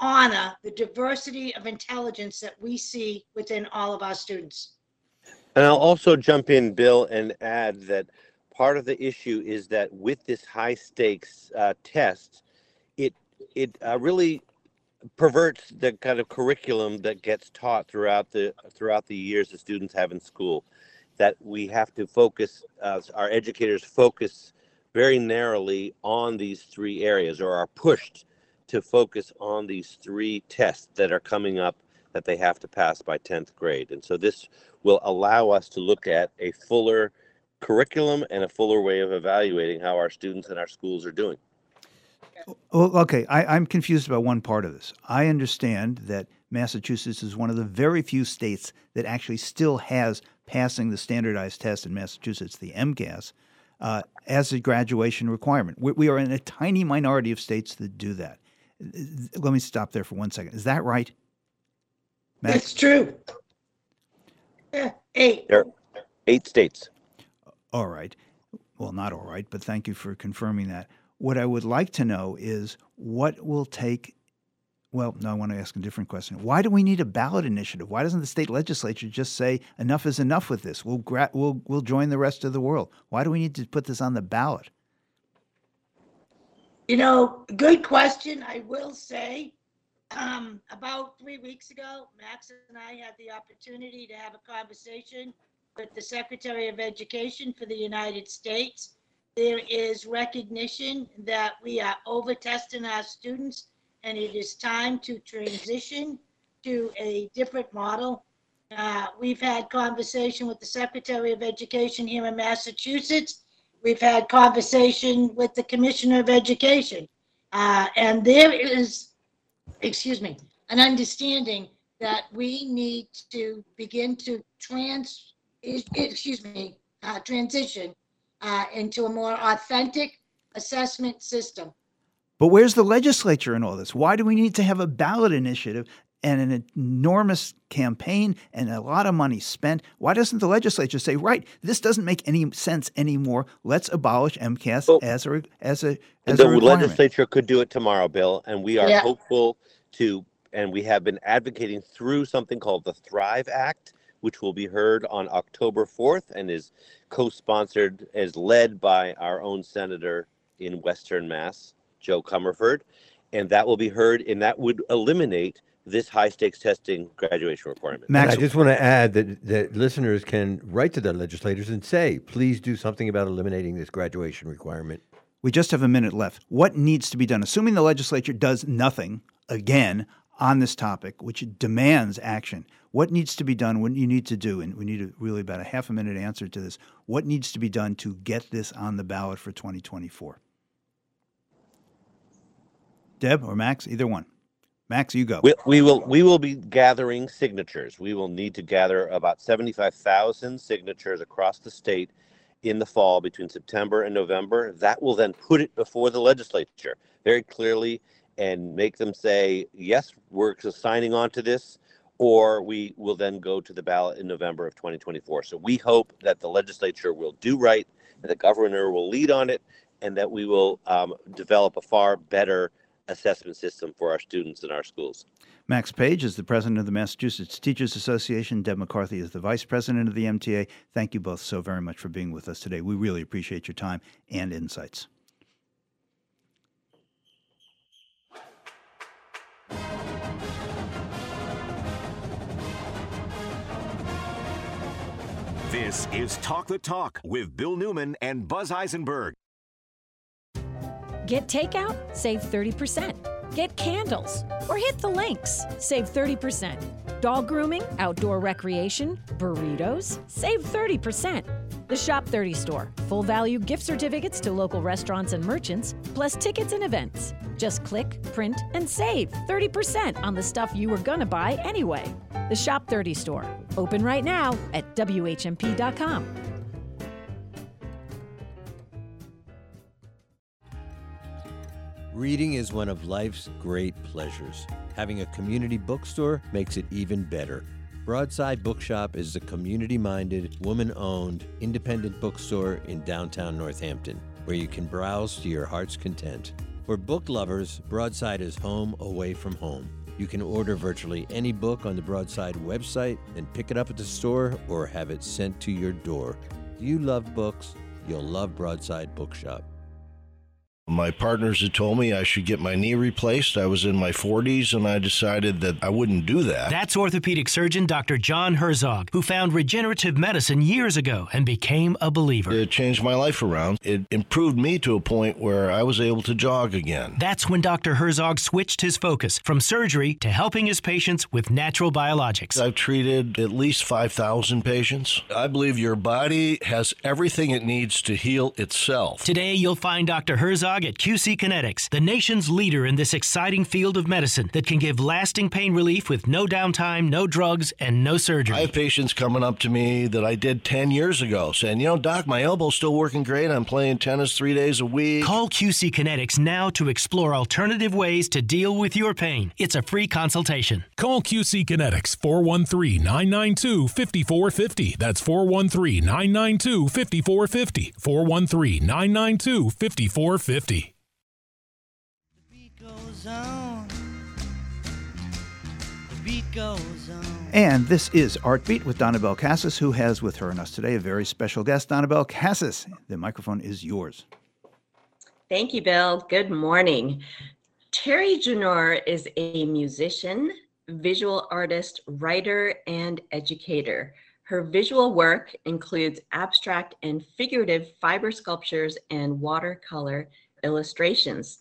Speaker 16: honor the diversity of intelligence that we see within all of our students.
Speaker 15: And I'll also jump in, Bill, and add that part of the issue is that with this high stakes uh, test, it it uh, really perverts the kind of curriculum that gets taught throughout the throughout the years the students have in school. That we have to focus, uh, our educators focus very narrowly on these three areas, or are pushed to focus on these three tests that are coming up that they have to pass by 10th grade. And so this will allow us to look at a fuller curriculum and a fuller way of evaluating how our students and our schools are doing.
Speaker 2: Well, okay, I, am confused about one part of this. I understand that Massachusetts is one of the very few states that actually still has passing the standardized test in Massachusetts, the MCAS, uh, as a graduation requirement. We, we are in a tiny minority of states that do that. Let me stop there for one second. Is that right? Max?
Speaker 16: That's true. Yeah, eight.
Speaker 15: There are eight states.
Speaker 2: All right. Well, not all right, but thank you for confirming that. What I would like to know is what will take. Well, no, I want to ask a different question. Why do we need a ballot initiative? Why doesn't the state legislature just say enough is enough with this? We'll gra- we'll we'll join the rest of the world. Why do we need to put this on the ballot?
Speaker 16: You know, good question. I will say, um, about three weeks ago, Max and I had the opportunity to have a conversation with the Secretary of Education for the United States. There is recognition that we are over testing our students, and it is time to transition to a different model. Uh, we've had conversation with the Secretary of Education here in Massachusetts. We've had conversation with the Commissioner of Education. Uh, and there is, excuse me, an understanding that we need to begin to trans, excuse me, uh, transition uh, into a more authentic assessment system.
Speaker 2: But where's the legislature in all this? Why do we need to have a ballot initiative and an enormous campaign and a lot of money spent? Why doesn't the legislature say, right, this doesn't make any sense anymore. Let's abolish MCAS as a as a as
Speaker 15: the
Speaker 2: a
Speaker 15: legislature could do it tomorrow, Bill, and we are
Speaker 2: Yeah.
Speaker 15: hopeful to, and we have been advocating through something called the Thrive Act, which will be heard on October 4th and is co-sponsored, is led by our own senator in Western Mass, Jo Comerford, and that will be heard, and that would eliminate this high-stakes testing graduation requirement.
Speaker 3: Max, I just want to add that, that listeners can write to their legislators and say, please do something about eliminating this graduation requirement.
Speaker 2: We just have a minute left. What needs to be done? Assuming the legislature does nothing again on this topic, which demands action, what needs to be done? What you need to do? And we need a, really about a half a minute answer to this. What needs to be done to get this on the ballot for 2024? Deb or Max, either one. Max, you go.
Speaker 15: We, we will we will be gathering signatures. We will need to gather about 75,000 signatures across the state in the fall between September and November. That will then put it before the legislature very clearly and make them say, yes, we're signing on to this, or we will then go to the ballot in November of 2024. So we hope that the legislature will do right, that the governor will lead on it, and that we will um, develop a far better assessment system for our students in our schools.
Speaker 2: Max Page is the president of the Massachusetts Teachers Association. Deb McCarthy is the vice president of the MTA. Thank you both so very much for being with us today. We really appreciate your time and insights.
Speaker 1: This is Talk the Talk with Bill Newman and Buzz Eisenberg.
Speaker 6: Get takeout? Save 30%. Get candles or hit the links. Save 30%. Dog grooming, outdoor recreation, burritos? Save 30%. The Shop 30 store. Full value gift certificates to local restaurants and merchants, plus tickets and events. Just click, print, and save 30% on the stuff you were gonna buy anyway. The Shop 30 store. Open right now at WHMP.com.
Speaker 3: Reading is one of life's great pleasures. Having a community bookstore makes it even better. Broadside Bookshop is a community minded, woman owned, independent bookstore in downtown Northampton where you can browse to your heart's content. For book lovers, Broadside is home away from home. You can order virtually any book on the Broadside website and pick it up at the store or have it sent to your door. Do you love books? You'll love Broadside Bookshop.
Speaker 17: My partners had told me I should get my knee replaced. I was in my 40s and I decided that I wouldn't do that.
Speaker 18: That's orthopedic surgeon Dr. John Herzog, who found regenerative medicine years ago and became a believer.
Speaker 17: It changed my life around. It improved me to a point where I was able to jog again.
Speaker 18: That's when Dr. Herzog switched his focus from surgery to helping his patients with natural biologics.
Speaker 17: I've treated at least 5,000 patients. I believe your body has everything it needs to heal itself.
Speaker 18: Today, you'll find Dr. Herzog Herzog at QC Kinetics, the nation's leader in this exciting field of medicine that can give lasting pain relief with no downtime, no drugs, and no surgery.
Speaker 17: I have patients coming up to me that I did 10 years ago saying, you know, doc, my elbow's still working great. I'm playing tennis three days a week.
Speaker 18: Call QC Kinetics now to explore alternative ways to deal with your pain. It's a free consultation.
Speaker 19: Call QC Kinetics 413 992 5450. That's 413 992 5450. 413 992 5450.
Speaker 2: And this is Artbeat with Donnabelle Casis, who has with her and us today a very special guest, Donnabelle Casis. The microphone is yours.
Speaker 20: Thank you, Bill. Good morning. Terry Jenoure is a musician, visual artist, writer, and educator. Her visual work includes abstract and figurative fiber sculptures and watercolor illustrations.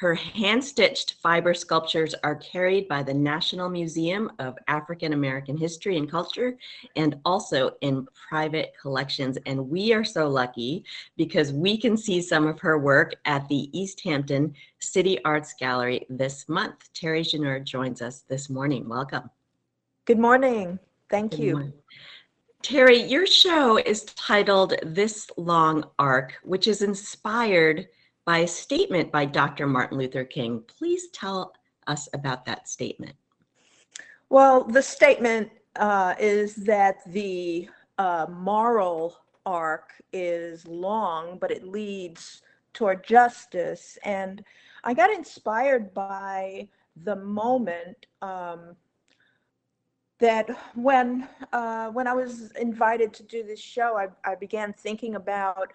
Speaker 20: Her hand stitched fiber sculptures are carried by the National Museum of African American History and Culture and also in private collections. And we are so lucky because we can see some of her work at the Easthampton City Arts Gallery this month. Terry Jenoure joins us this morning. Welcome.
Speaker 21: Good morning. Thank
Speaker 20: Good
Speaker 21: you.
Speaker 20: morning. Terry, your show is titled This Long Arc, which is inspired by a statement by Dr. Martin Luther King. Please tell us about that statement.
Speaker 21: Well, the statement uh, is that the uh, moral arc is long, but it leads toward justice. And I got inspired by the moment um, that when uh, when I was invited to do this show, I, I began thinking about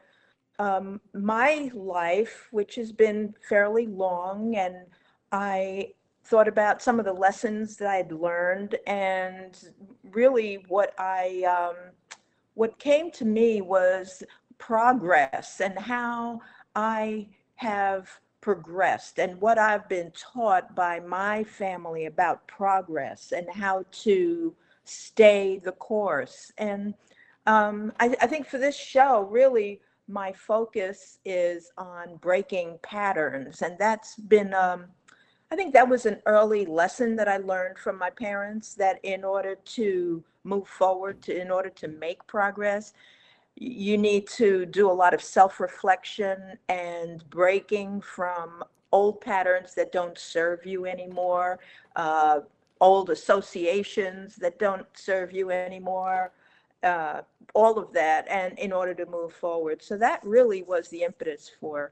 Speaker 21: um, my life, which has been fairly long, and I thought about some of the lessons that I had learned, and really what I um, what came to me was progress and how I have progressed and what I've been taught by my family about progress and how to stay the course. And um, I, I think for this show, really, my focus is on breaking patterns. And that's been, um, I think that was an early lesson that I learned from my parents that in order to move forward, to, in order to make progress, you need to do a lot of self reflection and breaking from old patterns that don't serve you anymore, uh, old associations that don't serve you anymore, uh, all of that, and in order to move forward. So that really was the impetus for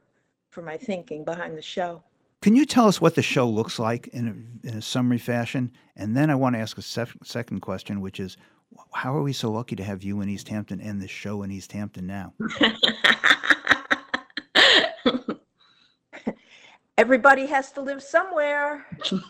Speaker 21: for my thinking behind the show.
Speaker 2: Can you tell us what the show looks like in a, in a summary fashion? And then I want to ask a sef- second question, which is how are we so lucky to have you in Easthampton and this show in Easthampton now?
Speaker 21: Everybody has to live somewhere.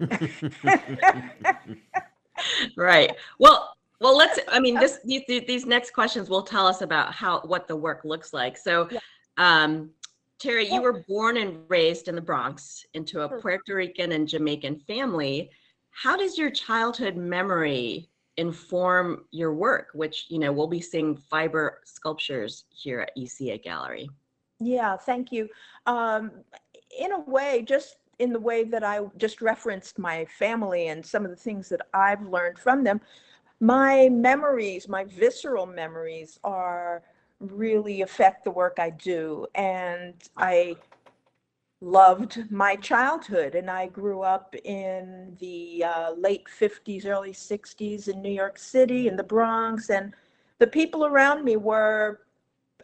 Speaker 20: right. Well, well, let's. I mean, this these, these next questions will tell us about how what the work looks like. So, um, Terry, you were born and raised in the Bronx into a Puerto Rican and Jamaican family. How does your childhood memory inform your work? Which you know we'll be seeing fiber sculptures here at ECA Gallery.
Speaker 21: Yeah, thank you. Um, in a way, just in the way that I just referenced my family and some of the things that I've learned from them, my memories, my visceral memories are really affect the work I do. And I loved my childhood and I grew up in the uh, late 50s, early 60s in New York City, in the Bronx. And the people around me were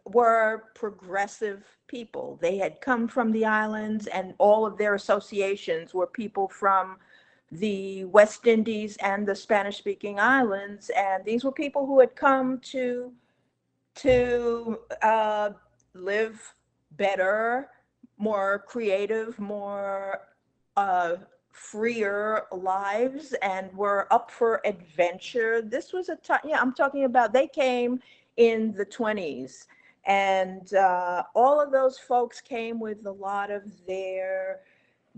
Speaker 21: were progressive people. They had come from the islands, and all of their associations were people from the West Indies and the Spanish speaking islands. And these were people who had come to, to uh, live better, more creative, more uh, freer lives and were up for adventure. This was a time, yeah, I'm talking about they came in the 20s and uh, all of those folks came with a lot of their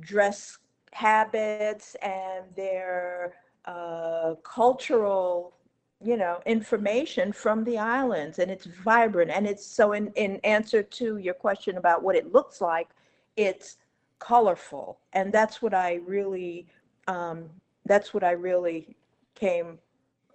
Speaker 21: dress habits and their uh, cultural you know information from the islands and it's vibrant and it's so in in answer to your question about what it looks like it's colorful and that's what i really um, that's what i really came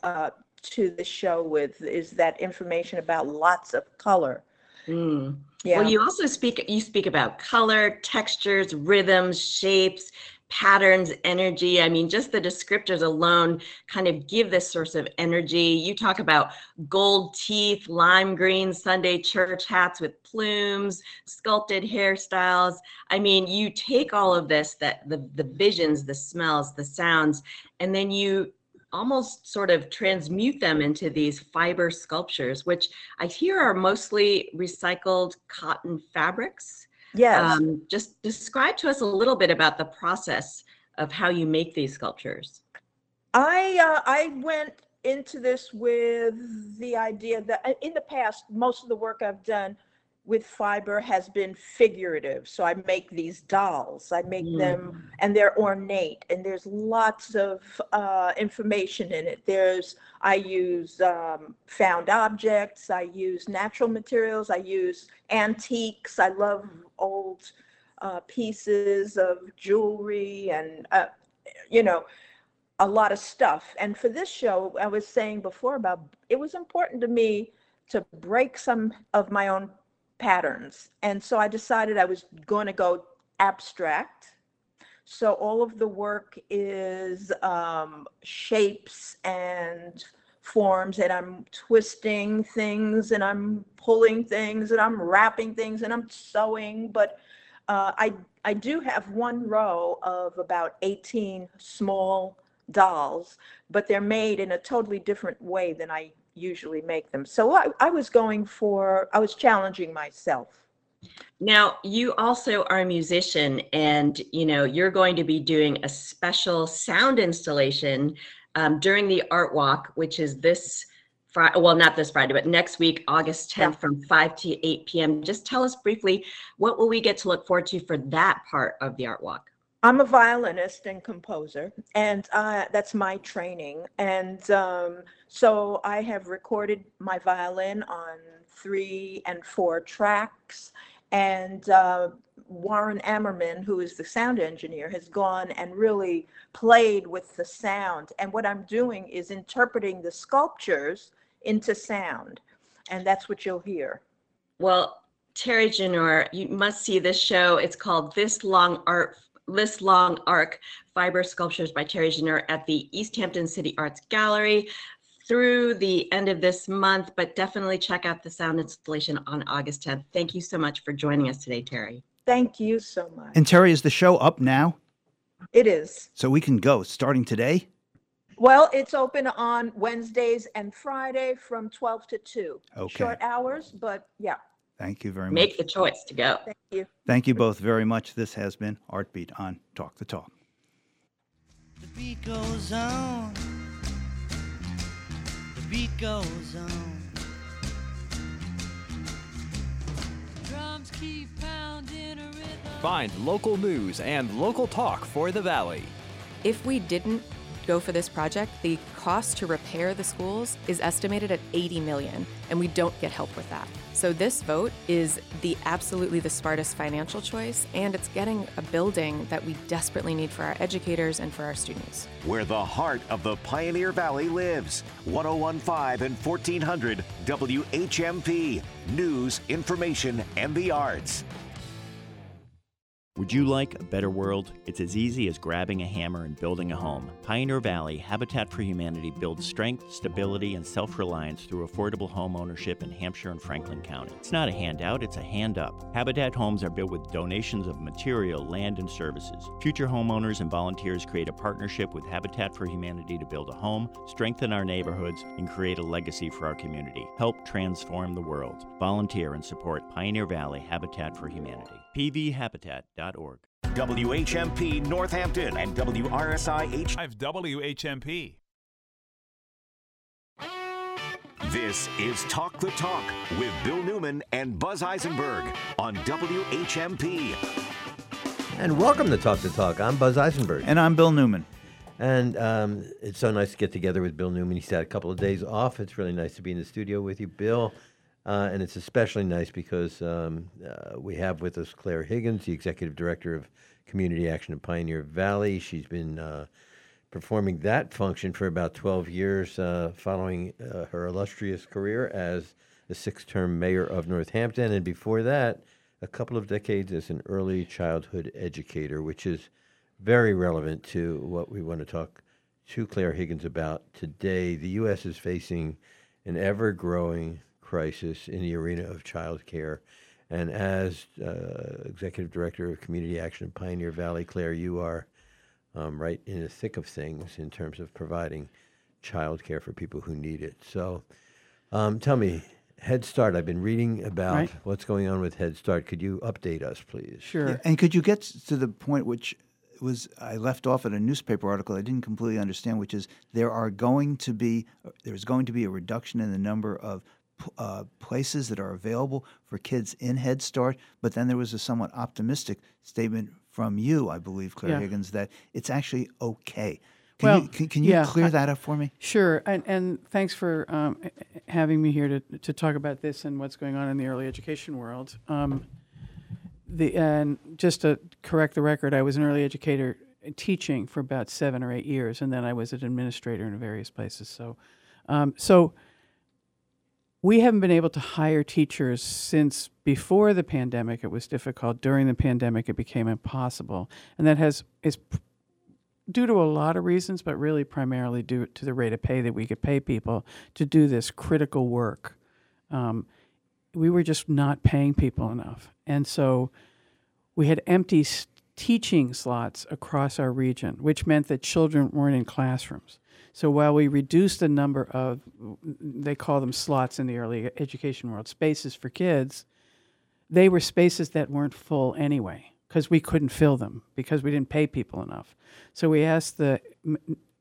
Speaker 21: uh, to the show with is that information about lots of color
Speaker 20: Mm.
Speaker 21: Yeah.
Speaker 20: Well, you also speak you speak about color, textures, rhythms, shapes, patterns, energy. I mean, just the descriptors alone kind of give this source of energy. You talk about gold teeth, lime green Sunday church hats with plumes, sculpted hairstyles. I mean, you take all of this that the the visions, the smells, the sounds, and then you almost sort of transmute them into these fiber sculptures, which I hear are mostly recycled cotton fabrics.
Speaker 21: Yes.
Speaker 20: Um, just describe to us a little bit about the process of how you make these sculptures.
Speaker 21: I uh, I went into this with the idea that uh, in the past most of the work I've done with fiber has been figurative. So I make these dolls. I make them and they're ornate and there's lots of uh, information in it. There's I use um, found objects. I use natural materials. I use antiques. I love old uh, pieces of jewelry and uh, you know a lot of stuff. And for this show, I was saying before about it was important to me to break some of my own patterns. And so I decided I was going to go abstract. So all of the work is um, shapes and forms, and I'm twisting things, and I'm pulling things, and I'm wrapping things, and I'm sewing. But uh, I I do have one row of about 18 small dolls, but they're made in a totally different way than I usually make them. So I, I was going for, I was challenging myself.
Speaker 20: Now, you also are a musician, and you know you're going to be doing a special sound installation um, during the Art Walk, which is this Friday. Well, not this Friday, but next week, August 10th, from 5 to 8 p.m. Just tell us briefly what will we get to look forward to for that part of the Art Walk.
Speaker 21: I'm a violinist and composer, and uh, that's my training. And um, so I have recorded my violin on three and four tracks. And uh, Warren Ammerman, who is the sound engineer, has gone and really played with the sound. And what I'm doing is interpreting the sculptures into sound. And that's what you'll hear.
Speaker 20: Well, Terry Jenoure, you must see this show. It's called This Long Art this long arc fiber sculptures by Terry Jenoure at the Easthampton City Arts Gallery through the end of this month, but definitely check out the sound installation on August 10th. Thank you so much for joining us today, Terry.
Speaker 21: Thank you so much.
Speaker 2: And Terry, is the show up now?
Speaker 21: It is.
Speaker 2: So we can go starting today?
Speaker 21: Well, it's open on Wednesdays and Friday from 12 to 2.
Speaker 2: Okay.
Speaker 21: Short hours, but yeah.
Speaker 2: Thank you very much.
Speaker 20: Make the choice to go.
Speaker 21: Thank you.
Speaker 2: Thank you both very much. This has been Artbeat on Talk the Talk.
Speaker 22: The beat goes on. The beat goes on.
Speaker 23: Drums keep pounding a rhythm.
Speaker 24: Find local news and local talk for the Valley.
Speaker 25: If we didn't go for this project, the cost to repair the schools is estimated at 80 million, and we don't get help with that. So this vote is the absolutely the smartest financial choice, and it's getting a building that we desperately need for our educators and for our students.
Speaker 1: Where the heart of the Pioneer Valley lives. 1015 and 1400 WHMP. News, information, and the arts.
Speaker 26: Would you like a better world? It's as easy as grabbing a hammer and building a home. Pioneer Valley Habitat for Humanity builds strength, stability, and self reliance through affordable home ownership in Hampshire and Franklin County. It's not a handout, it's a hand up. Habitat homes are built with donations of material, land, and services. Future homeowners and volunteers create a partnership with Habitat for Humanity to build a home, strengthen our neighborhoods, and create a legacy for our community. Help transform the world. Volunteer and support Pioneer Valley Habitat for Humanity. pvhabitat.org.
Speaker 1: WHMP Northampton and WRSI H.
Speaker 12: WHMP.
Speaker 1: This is Talk the Talk with Bill Newman and Buzz Eisenberg on WHMP.
Speaker 3: And welcome to Talk the Talk. I'm Buzz Eisenberg.
Speaker 2: And I'm Bill Newman.
Speaker 3: And um, it's so nice to get together with Bill Newman. He's had a couple of days off. It's really nice to be in the studio with you, Bill. Uh, and it's especially nice because um, uh, we have with us Clare Higgins, the Executive Director of Community Action in Pioneer Valley. She's been uh, performing that function for about 12 years, uh, following uh, her illustrious career as the six term mayor of Northampton. And before that, a couple of decades as an early childhood educator, which is very relevant to what we want to talk to Clare Higgins about today. The U.S. is facing an ever growing crisis in the arena of child care. And as uh, Executive Director of Community Action in Pioneer Valley, Clare, you are um, right in the thick of things in terms of providing child care for people who need it. So um, tell me, Head Start, I've been reading about
Speaker 27: Right.
Speaker 3: what's going on with Head Start. Could you update us, please?
Speaker 2: Yeah, and could you get to the point which was I left off at a newspaper article I didn't completely understand, which is there are going to be there's going to be a reduction in the number of p- uh, places that are available for kids in Head Start, but then there was a somewhat optimistic statement from you, I believe, Clare
Speaker 27: Yeah.
Speaker 2: Higgins, that it's actually okay. Can
Speaker 27: well,
Speaker 2: you, can, can you
Speaker 27: yeah,
Speaker 2: clear that up for me?
Speaker 27: Sure, and, and thanks for um, having me here to, to talk about this and what's going on in the early education world. Um, the and just to correct the record, I was an early educator teaching for about seven or eight years, and then I was an administrator in various places. So, um, so we haven't been able to hire teachers since before the pandemic. It was difficult. During the pandemic, it became impossible, and that has is due to a lot of reasons, but really primarily due to the rate of pay that we could pay people to do this critical work. Um, we were just not paying people enough, and so we had empty teaching slots across our region, which meant that children weren't in classrooms. So while we reduced the number of, they call them slots in the early education world, spaces for kids, they were spaces that weren't full anyway because we couldn't fill them because we didn't pay people enough. So we asked the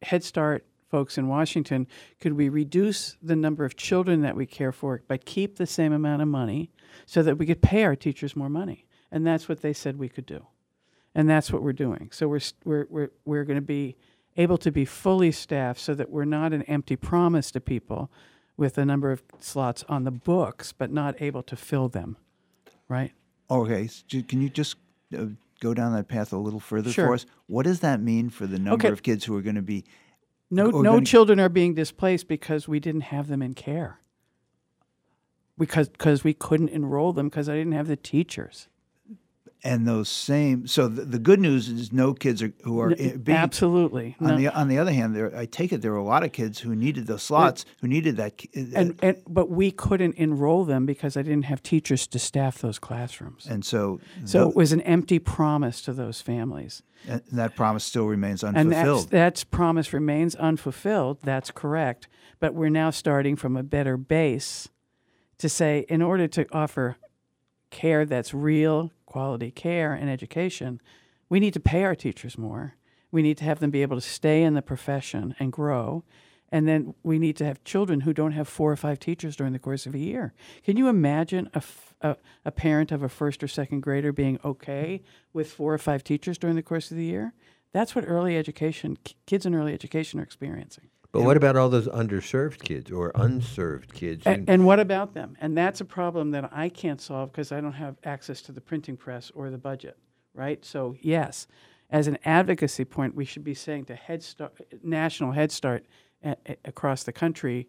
Speaker 27: Head Start folks in Washington, could we reduce the number of children that we care for, but keep the same amount of money so that we could pay our teachers more money? And that's what they said we could do. And that's what we're doing. So we're, we're, we're, we're going to be able to be fully staffed so that we're not an empty promise to people with a number of slots on the books, but not able to fill them, right?
Speaker 2: Okay, s- ju- can you just uh, go down that path a little further
Speaker 27: Sure.
Speaker 2: for us? What does that mean for the number
Speaker 27: Okay.
Speaker 2: of kids who are going to be
Speaker 27: No, no
Speaker 2: gonna-
Speaker 27: children are being displaced because we didn't have them in care. Because because we couldn't enroll them because I didn't have the teachers.
Speaker 2: And those same so the, the good news is no kids are who are being
Speaker 27: absolutely.
Speaker 2: on
Speaker 27: No.
Speaker 2: the on the other hand there i take it there were a lot of kids who needed those slots who needed that uh,
Speaker 27: And, and but we couldn't enroll them because I didn't have teachers to staff those classrooms.
Speaker 2: and so
Speaker 27: So
Speaker 2: tho-
Speaker 27: it was an empty promise to those families.
Speaker 2: and that promise still remains
Speaker 27: And
Speaker 2: unfulfilled
Speaker 27: that's, that's promise remains unfulfilled. That's correct. But we're now starting from a better base to say, in order to offer care that's real, quality care and education, we need to pay our teachers more. We need to have them be able to stay in the profession and grow. And then we need to have children who don't have four or five teachers during the course of a year. Can you imagine a, a, parent of a first or second grader being okay with four or five teachers during the course of the year? That's what early education, kids in early education are experiencing.
Speaker 3: But what about all those underserved kids or mm-hmm. unserved kids?
Speaker 27: A-
Speaker 3: who-
Speaker 27: And, what about them? And that's a problem that I can't solve because I don't have access to the printing press or the budget, right? So yes, as an advocacy point, we should be saying to Head Start, National Head Start a- a- across the country,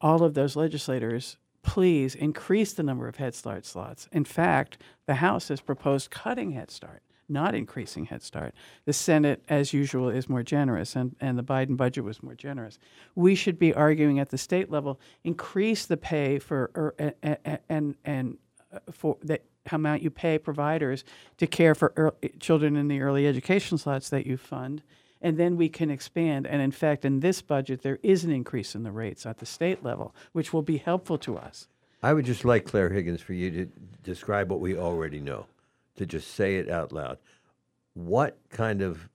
Speaker 27: all of those legislators, please increase the number of Head Start slots. In fact, the House has proposed cutting Head Start, not increasing Head Start. The Senate, as usual, is more generous, and, and the Biden budget was more generous. We should be arguing at the state level, increase the pay for er, a- a- a- and and uh, for that how amount you pay providers to care for children in the early education slots that you fund, and then we can expand. And in fact, in this budget, there is an increase in the rates at the state level, which will be helpful to us.
Speaker 3: I would just like Clare Higgins for you to describe what we already know, to just say it out loud. What kind of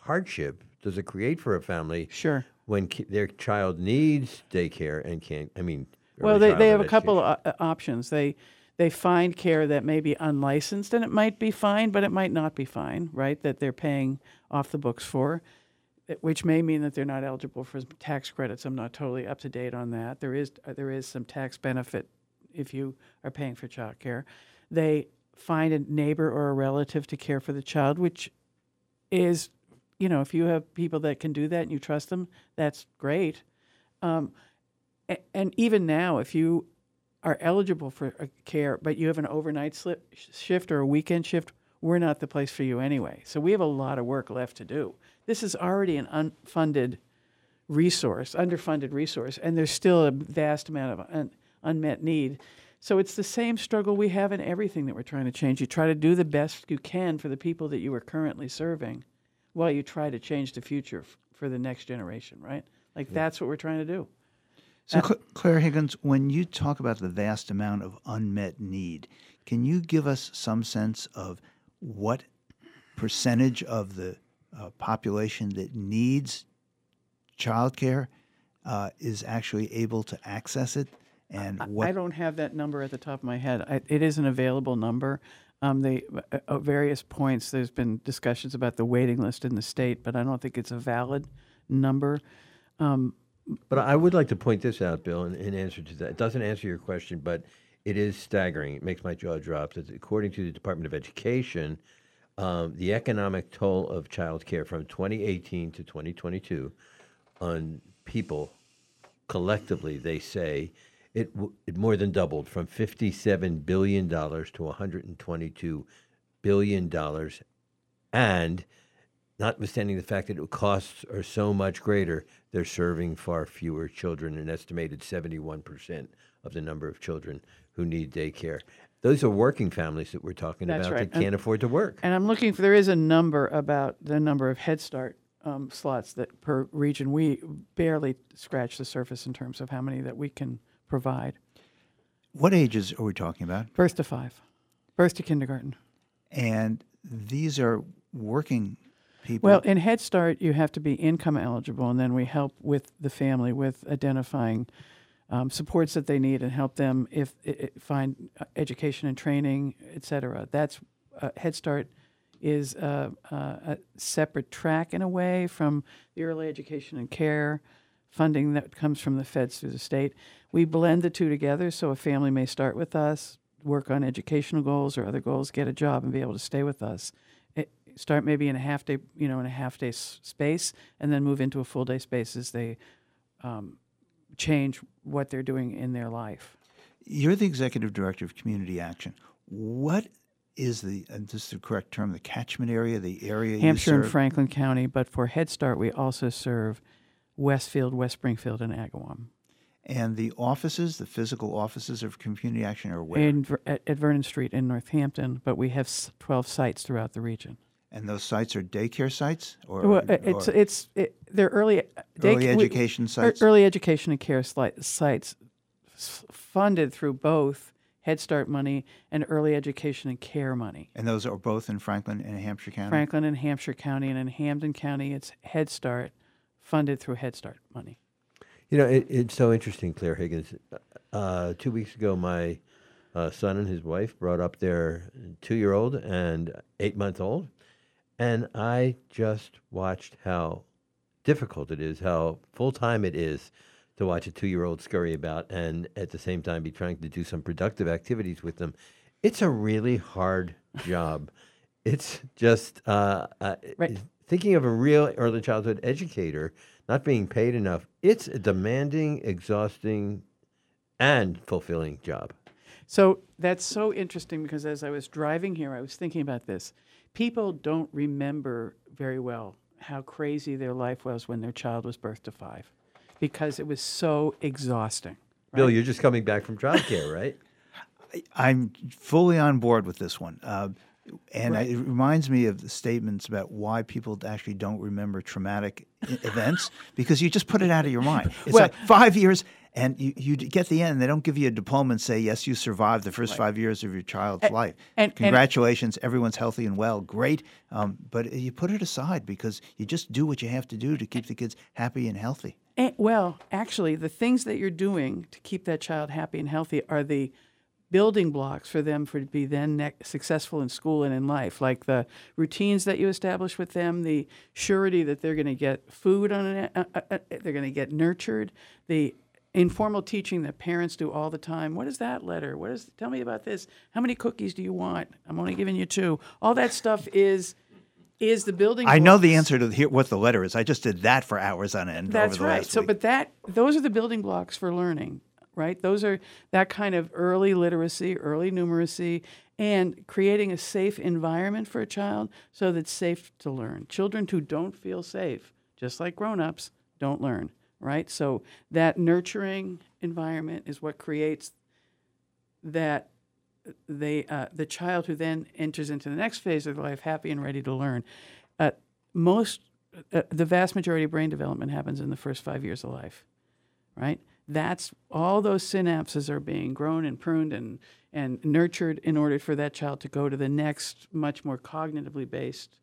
Speaker 3: hardship does it create for a family?
Speaker 27: Sure.
Speaker 3: When ki- their child needs daycare and can't, I mean,
Speaker 27: Well, they, they have a couple of options. They they find care that may be unlicensed, and it might be fine, but it might not be fine, right? That they're paying off the books for. Eh, which may mean that they're not eligible for tax credits. I'm not totally up to date on that. There is there is some tax benefit if you are paying for child care. They find a neighbor or a relative to care for the child, which is, you know, if you have people that can do that and you trust them, that's great. Um, and even now, if you are eligible for care, but you have an overnight slip, shift or a weekend shift, we're not the place for you anyway. So we have a lot of work left to do. This is already an unfunded resource, underfunded resource, and there's still a vast amount of un- unmet need. So it's the same struggle we have in everything that we're trying to change. You try to do the best you can for the people that you are currently serving while you try to change the future f- for the next generation, right? Like that's what we're trying to do.
Speaker 2: So, Cl- Clare Higgins, when you talk about the vast amount of unmet need, can you give us some sense of what percentage of the uh, population that needs childcare uh, is actually able to access it, and what
Speaker 27: I don't have that number at the top of my head. I, it is an available number. Um, they, at at various points, there's been discussions about the waiting list in the state, but I don't think it's a valid number. Um,
Speaker 3: But I would like to point this out, Bill, in, in answer to that. It doesn't answer your question, but it is staggering. It makes my jaw drop that according to the Department of Education, um, the economic toll of child care from 2018 to 2022 on people collectively, they say, it, w- it more than doubled from $57 billion to $122 billion. And notwithstanding the fact that the costs are so much greater, they're serving far fewer children, an estimated 71% of the number of children who need daycare. Those are working families that we're talking
Speaker 27: That's
Speaker 3: about
Speaker 27: right.
Speaker 3: that can't
Speaker 27: And-
Speaker 3: afford to work.
Speaker 27: And I'm looking for there is a number about the number of Head Start um, slots that per region. We barely scratch the surface in terms of how many that we can provide.
Speaker 2: what ages are we talking about?
Speaker 27: Birth to five, birth to kindergarten.
Speaker 2: And these are working people.
Speaker 27: Well, in Head Start, you have to be income eligible, and then we help with the family with identifying um, supports that they need and help them if find uh, education and training, et cetera. That's uh, Head Start is uh, uh, a separate track in a way from the early education and care funding that comes from the feds through the state. We blend the two together, so a family may start with us, work on educational goals or other goals, get a job, and be able to stay with us. It, start maybe in a half day, you know, in a half day s- space, and then move into a full day space as they um, change what they're doing in their life.
Speaker 2: You're the executive director of Community Action. What is the, and this is the correct term, the catchment area, the area
Speaker 27: Hampshire and? Franklin County, but for Head Start, we also serve Westfield, West Springfield, and Agawam.
Speaker 2: And the offices, the physical offices of Community Action are where?
Speaker 27: In, at, at Vernon Street in Northampton, but we have 12 sites throughout the region.
Speaker 2: and those sites are daycare sites? Or,
Speaker 27: Well, it's
Speaker 2: or-
Speaker 27: it's it, they're early day-
Speaker 2: Early education
Speaker 27: ear-
Speaker 2: sites?
Speaker 27: Early education and care sites funded through both Head Start money and early education and care money.
Speaker 2: and those are both in Franklin and Hampshire County?
Speaker 27: Franklin and Hampshire County, and in Hampden County, it's Head Start funded through Head Start money.
Speaker 3: You know, it, it's so interesting, Clare Higgins. Uh, two weeks ago, my uh, son and his wife brought up their two year old and eight month old. And I just watched how difficult it is, how full time it is to watch a two year old scurry about and at the same time be trying to do some productive activities with them. It's a really hard job. It's just uh, uh, thinking of a real early childhood educator not being paid enough. It's a demanding, exhausting, and fulfilling job.
Speaker 27: So that's so interesting because as I was driving here, I was thinking about this. People don't remember very well how crazy their life was when their child was birth to five because it was so exhausting.
Speaker 3: Bill, you're just coming back from childcare, right?
Speaker 2: I'm fully on board with this one. Uh, and
Speaker 27: Right.
Speaker 2: it reminds me of the statements about why people actually don't remember traumatic events because you just put it out of your mind. It's
Speaker 27: Well-
Speaker 2: like five years, and you, you get the end. They don't give you a diploma and say, yes, you survived the first
Speaker 27: Right.
Speaker 2: five years of your child's
Speaker 27: And-
Speaker 2: life.
Speaker 27: and- and-
Speaker 2: Congratulations, everyone's healthy and well. Great. Um, but you put it aside because you just do what you have to do to keep the kids happy and healthy.
Speaker 27: And, well, actually, the things that you're doing to keep that child happy and healthy are the building blocks for them for to be then ne- successful in school and in life, like the routines that you establish with them, the surety that they're going to get food on an, uh, uh, uh, they're going to get nurtured, the informal teaching that parents do all the time. What is that letter? What is? Tell me about this. How many cookies do you want? I'm only giving you two. All that stuff is is the building.
Speaker 2: I know the answer to here, what the letter is. I just did that for hours on end
Speaker 27: That's
Speaker 2: over the
Speaker 27: right. So,
Speaker 2: week.
Speaker 27: but that those are the building blocks for learning, right? Those are that kind of early literacy, early numeracy, and creating a safe environment for a child so that it's safe to learn. Children who don't feel safe, just like grown-ups, don't learn, right? So that nurturing environment is what creates that they uh, the child who then enters into the next phase of life happy and ready to learn. Uh, most uh, the vast majority of brain development happens in the first five years of life, right? That's all those synapses are being grown and pruned and and nurtured in order for that child to go to the next much more cognitively based.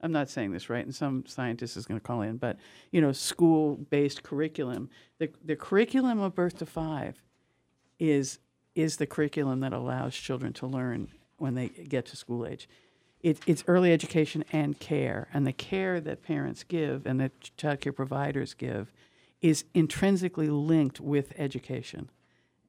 Speaker 27: I'm not saying this right, and some scientist is going to call in, but you know, school-based curriculum. The the curriculum of birth to five is is the curriculum that allows children to learn when they get to school age. It, it's early education and care, and the care that parents give and that child care providers give is intrinsically linked with education.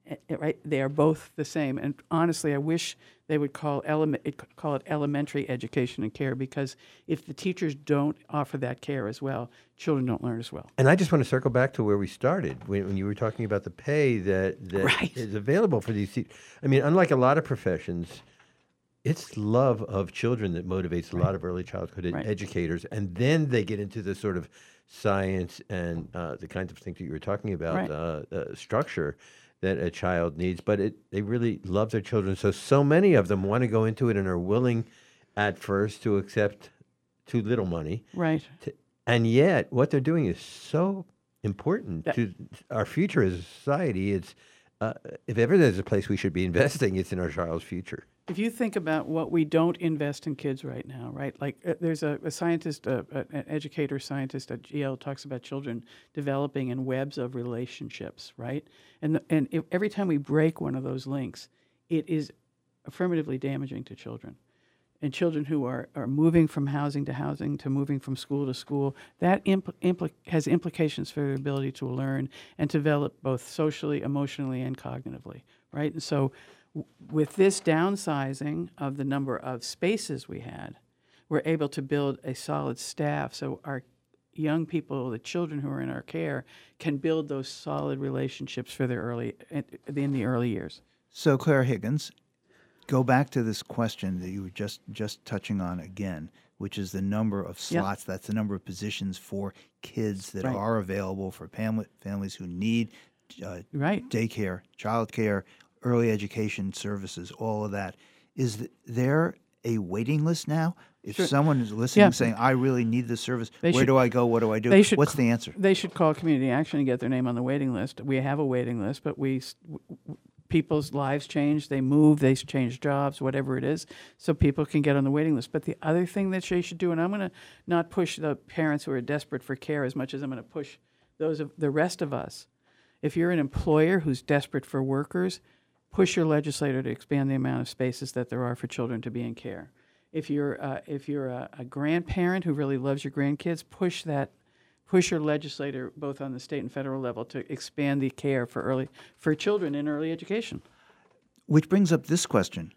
Speaker 27: Eh, eh, Right? They are both the same. And honestly, I wish they would call element, it- call it elementary education and care because if the teachers don't offer that care as well, children don't learn as well.
Speaker 3: And I just want to circle back to where we started when, when you were talking about the pay that, that is available for these. I mean, unlike a lot of professions, it's love of children that motivates a lot of early childhood ed- educators, and then they get into the sort of science and uh, the kinds of things that you were talking about,
Speaker 27: Right.
Speaker 3: uh, uh, structure that a child needs. But it, they really love their children, so so many of them want to go into it and are willing, at first, to accept too little money.
Speaker 27: Right.
Speaker 3: To- and yet, what they're doing is so important to our future as a society. It's uh, if ever there's a place we should be investing, it's in our child's future.
Speaker 27: If you think about what we don't invest in kids right now, right? Like uh, there's a, a scientist, uh, an educator scientist at Yale talks about children developing in webs of relationships, right? And the, and if, every time we break one of those links, it is affirmatively damaging to children. And children who are, are moving from housing to housing to moving from school to school, that impl- impl- has implications for their ability to learn and develop both socially, emotionally, and cognitively, right? And so, with this downsizing of the number of spaces we had, we're able to build a solid staff so our young people, the children who are in our care, can build those solid relationships for their early in the early years.
Speaker 2: So, Clare Higgins, go back to this question that you were just just touching on again, which is the number of
Speaker 27: Yep.
Speaker 2: slots. That's the number of positions for kids that
Speaker 27: Right.
Speaker 2: are available for family, families who need uh,
Speaker 27: right.
Speaker 2: daycare, childcare, early education services, all of that. Is there a waiting list now? If
Speaker 27: Sure.
Speaker 2: someone is listening
Speaker 27: Yeah.
Speaker 2: saying, "I really need this service,"
Speaker 27: They
Speaker 2: where
Speaker 27: should-
Speaker 2: do I go? What do I do?
Speaker 27: They should
Speaker 2: What's the answer?
Speaker 27: They should call Community Action and get their name on the waiting list. We have a waiting list, but we s- w- w- people's lives change, they move, they change jobs, whatever it is, so people can get on the waiting list. But the other thing that they should do, and I'm going to not push the parents who are desperate for care as much as I'm going to push those of the rest of us. If you're an employer who's desperate for workers, push your legislator to expand the amount of spaces that there are for children to be in care. If you're uh, if you're a, a grandparent who really loves your grandkids, push that push your legislator both on the state and federal level to expand the care for early for children in early education.
Speaker 2: Which brings up this question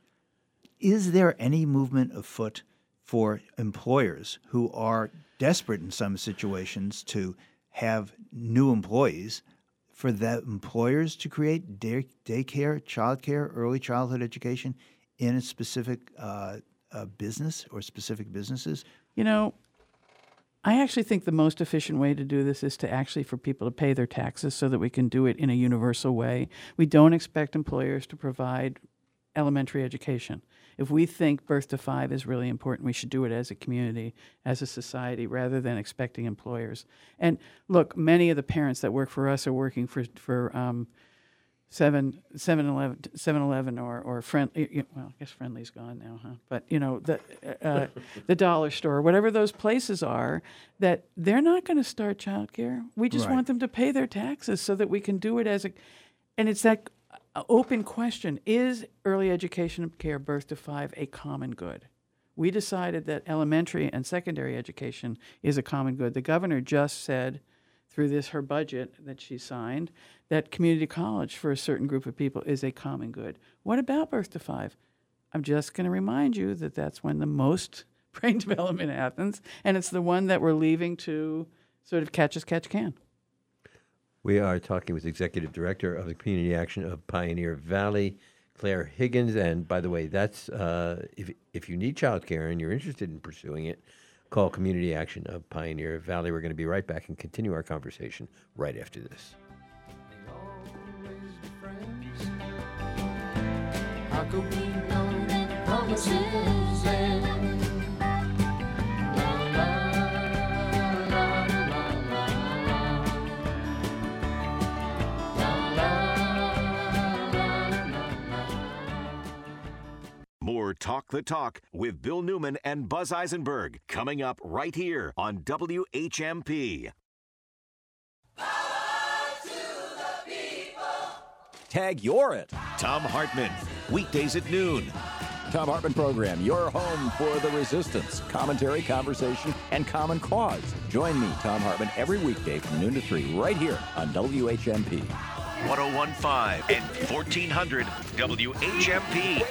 Speaker 2: Is there any movement afoot for employers who are desperate in some situations to have new employees, for the employers to create day, daycare, childcare, early childhood education in a specific uh, business or specific businesses?
Speaker 27: You know, I actually think the most efficient way to do this is to actually for people to pay their taxes so that we can do it in a universal way. We don't expect employers to provide elementary education. If we think birth to five is really important, we should do it as a community, as a society, rather than expecting employers. And look, many of the parents that work for us are working for for um, seven, seven eleven, seven eleven, or or friendly. Well, I guess friendly's gone now, huh? But you know the uh, the dollar store, whatever those places are, that they're not going to start childcare. We just
Speaker 2: Right.
Speaker 27: want them to pay their taxes so that we can do it as a, and it's that open question is early education and care birth to five a common good? We decided that elementary and secondary education is a common good. The governor just said through this her budget that she signed that community college for a certain group of people is a common good. What about birth to five? I'm just going to remind you that that's when the most brain development happens, and it's the one that we're leaving to sort of catch as catch can.
Speaker 3: We are talking with Executive Director of the Community Action of Pioneer Valley, Clare Higgins. And by the way, that's uh, if, if you need childcare and you're interested in pursuing it, call Community Action of Pioneer Valley. We're going to be right back and continue our conversation right after this.
Speaker 23: Promises end?
Speaker 1: More Talk the Talk with Bill Newman and Buzz Eisenberg coming up right here on WHMP.
Speaker 28: Tag you're it.
Speaker 1: Thom Hartmann, weekdays at noon.
Speaker 28: Thom Hartmann Program, your home for the resistance, commentary, conversation, and common cause. Join me, Thom Hartmann, every weekday from noon to 3 right here on WHMP.
Speaker 1: 1015 and 1400 WHMP.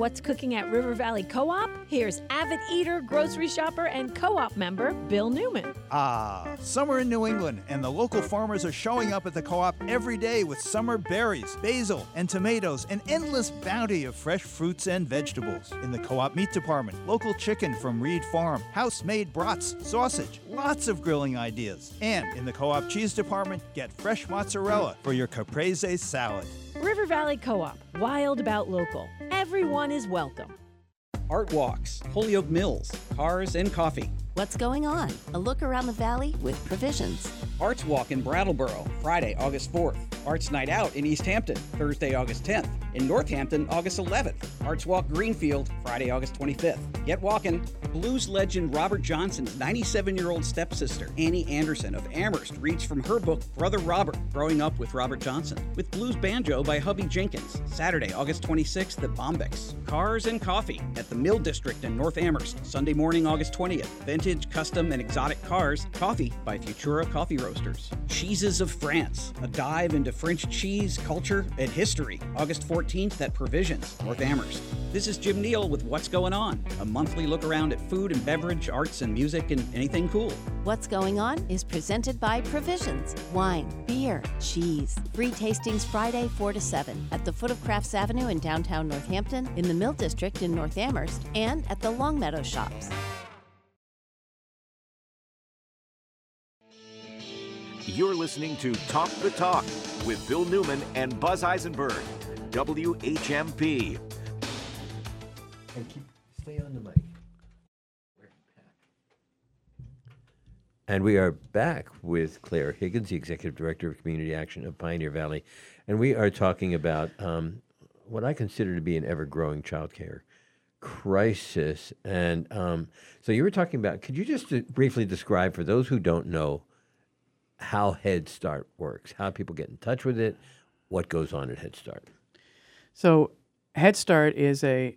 Speaker 6: What's cooking at River Valley Co op? Here's avid eater, grocery shopper, and co op member Bill Newman.
Speaker 29: Ah, summer in New England, and the local farmers are showing up at the co op every day with summer berries, basil, and tomatoes, an endless bounty of fresh fruits and vegetables. In the co op meat department, local chicken from Reed Farm, house made brats, sausage, lots of grilling ideas. And in the co op cheese department, get fresh mozzarella for your caprese salad.
Speaker 6: River Valley Co op, wild about local. Everyone is welcome.
Speaker 30: Art Walks, Holyoke Mills, Cars and Coffee.
Speaker 31: What's going on? A look around the valley with provisions.
Speaker 30: Arts Walk in Brattleboro, Friday, August 4th. Arts Night Out in Easthampton, Thursday, August 10th. In Northampton, August 11th. Arts Walk Greenfield, Friday, August 25th. Get walking. Blues legend Robert Johnson's 97 year old stepsister, Annie Anderson of Amherst, reads from her book, Brother Robert Growing Up with Robert Johnson, with blues banjo by Hubby Jenkins, Saturday, August 26th at Bombyx. Cars and Coffee at the Mill District in North Amherst, Sunday morning, August 20th. Vintage, custom, and exotic cars, coffee by Futura Coffee Roasters. Cheeses of France, a dive into French cheese, culture, and history, August 14th at Provisions, North Amherst. This is Jim Neal with What's Going On, a monthly look around at food and beverage, arts and music, and anything cool.
Speaker 31: What's Going On is presented by Provisions Wine, beer, cheese. Free tastings Friday 4 to 7 at the foot of Crafts Avenue in downtown Northampton, in the Mill District in North Amherst, and at the Longmeadow Shops.
Speaker 1: You're listening to Talk the Talk with Bill Newman and Buzz Eisenberg. WHMP.
Speaker 3: And keep stay on the mic. And we are back with Clare Higgins, the Executive Director of Community Action of Pioneer Valley. And we are talking about um, what I consider to be an ever growing child care crisis. And um, so you were talking about, could you just uh, briefly describe for those who don't know how Head Start works, how people get in touch with it, what goes on at Head Start?
Speaker 27: So, Head Start is a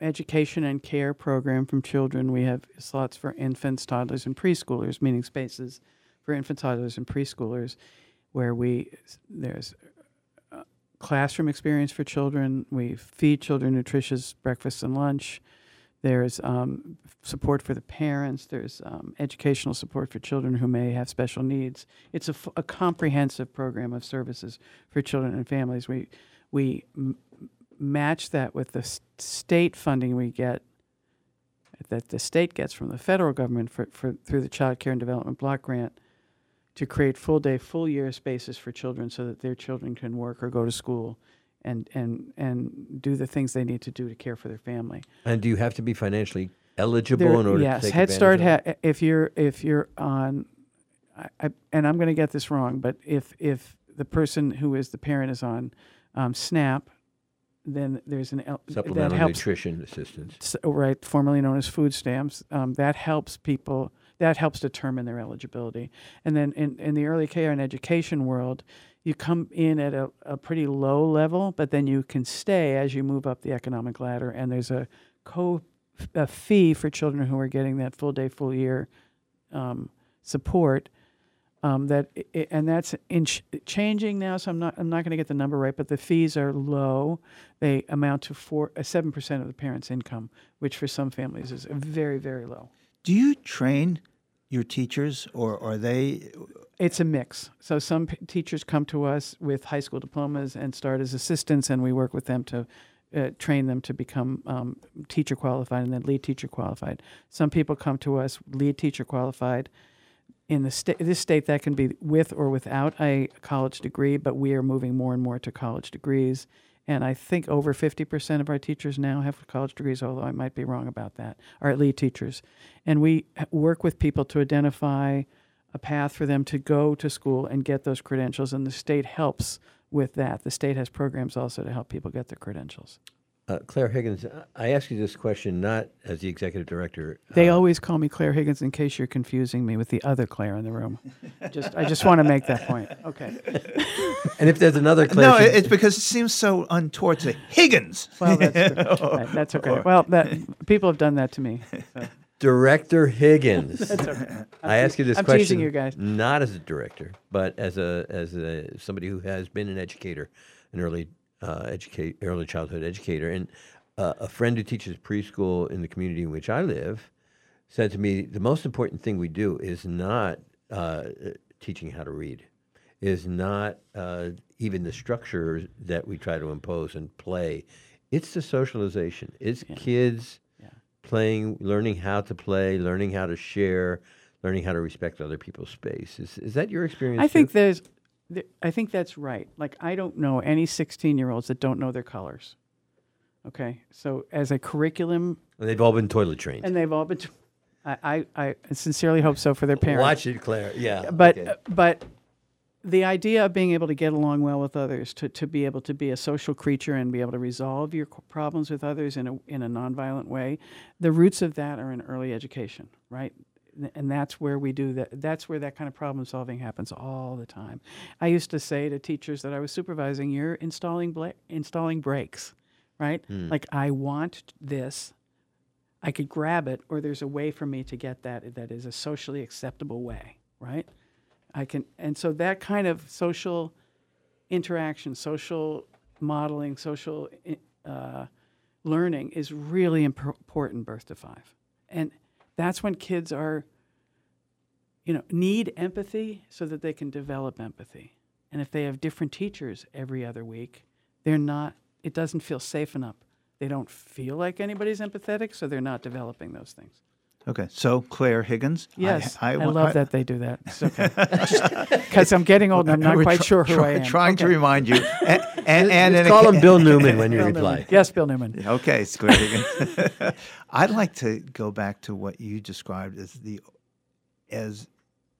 Speaker 27: education and care program from children. We have slots for infants, toddlers, and preschoolers, meaning spaces for infants, toddlers, and preschoolers, where we there's uh, classroom experience for children. We feed children nutritious breakfast and lunch. There's um, support for the parents. There's um, educational support for children who may have special needs. It's a, f- a comprehensive program of services for children and families. We we m- match that with the s- state funding we get that the state gets from the federal government for, for through the Child Care and Development Block Grant to create full day, full year spaces for children so that their children can work or go to school and and and do the things they need to do to care for their family.
Speaker 3: And do you have to be financially eligible
Speaker 27: There-
Speaker 3: in order
Speaker 27: yes,
Speaker 3: to take
Speaker 27: Head Start. Ha- if you're if you're on, I, I, and I'm going to get this wrong, but if if the person who is the parent is on um, SNAP, then there's an el-
Speaker 3: Supplemental
Speaker 27: helps,
Speaker 3: nutrition assistance.
Speaker 27: oh, right, formerly known as food stamps. Um, that helps people. That helps determine their eligibility. And then in, in the early care and education world, you come in at a, a pretty low level, but then you can stay as you move up the economic ladder. And there's a co a fee for children who are getting that full day, full year um, support. Um, that and that's in ch- changing now. So I'm not I'm not going to get the number right, but the fees are low. They amount to four uh, seven percent of the parent's income, which for some families is very very low.
Speaker 2: Do you train your teachers, or are they?
Speaker 27: It's a mix. So some p- teachers come to us with high school diplomas and start as assistants, and we work with them to uh, train them to become um, teacher qualified and then lead teacher qualified. Some people come to us lead teacher qualified. In the state, this state, that can be with or without a college degree, but we are moving more and more to college degrees. And I think over 50% of our teachers now have college degrees, although I might be wrong about that, are lead teachers. And we work with people to identify a path for them to go to school and get those credentials, and the state helps with that. The state has programs also to help people get their credentials.
Speaker 3: Uh, Clare Higgins, I- I ask you this question not as the executive director.
Speaker 27: They always call me Clare Higgins in case you're confusing me with the other Claire in the room. Just I just want to make that point. Okay.
Speaker 3: And if there's another Claire,
Speaker 2: No,
Speaker 3: she-
Speaker 2: it's because it seems so untoward to Higgins.
Speaker 27: Well, that's, right, that's okay. Well, that people have done that to me. so.
Speaker 3: Director Higgins.
Speaker 27: That's okay.
Speaker 3: I ask you this
Speaker 27: I'm
Speaker 3: question
Speaker 27: teasing you guys.
Speaker 3: not as a director, but as a as a somebody who has been an educator, an early uh, educate early childhood educator, and uh, a friend who teaches preschool in the community in which I live said to me, the most important thing we do is not uh, teaching how to read, is not uh, even the structure that we try to impose and play. It's the socialization. It's kids playing, learning how to play, learning how to share, learning how to respect other people's space. Is, is that your experience?
Speaker 27: I think there's, th- I think that's right. Like I don't know any 16 year olds that don't know their colors. Okay, so as a curriculum,
Speaker 3: And they've all been toilet trained.
Speaker 27: and they've all been. T- I, I, I sincerely hope so for their parents.
Speaker 3: Watch it, Clare. Yeah.
Speaker 27: but
Speaker 3: okay.
Speaker 27: uh, but the idea of being able to get along well with others, to, to be able to be a social creature and be able to resolve your problems with others in a in a nonviolent way, the roots of that are in early education, right? And that's where we do that. That's where that kind of problem solving happens all the time. I used to say to teachers that I was supervising, "You're installing bla- installing brakes, right?
Speaker 23: Hmm.
Speaker 27: Like I want this, I could grab it, or there's a way for me to get that that is a socially acceptable way, right? I can, and so that kind of social interaction, social modeling, social uh, learning is really imp- important birth to five, and that's when kids are, you know, need empathy so that they can develop empathy, and if they have different teachers every other week, they're not. It doesn't feel safe enough. They don't feel like anybody's empathetic, so they're not developing those things.
Speaker 2: Okay, so Clare Higgins.
Speaker 27: Yes, I,
Speaker 2: wa-
Speaker 27: love that they do that. It's okay. Because I'm getting old and I'm not
Speaker 2: We're
Speaker 27: quite
Speaker 2: try-
Speaker 27: sure who
Speaker 2: try-
Speaker 27: I am.
Speaker 2: Trying to remind you. And, and, and
Speaker 3: Let's
Speaker 2: a
Speaker 3: call him Bill Newman when you
Speaker 27: Bill
Speaker 3: reply.
Speaker 27: Newman. Yes, Bill Newman.
Speaker 2: Okay, it's Clare Higgins. I'd like to go back to what you described as the as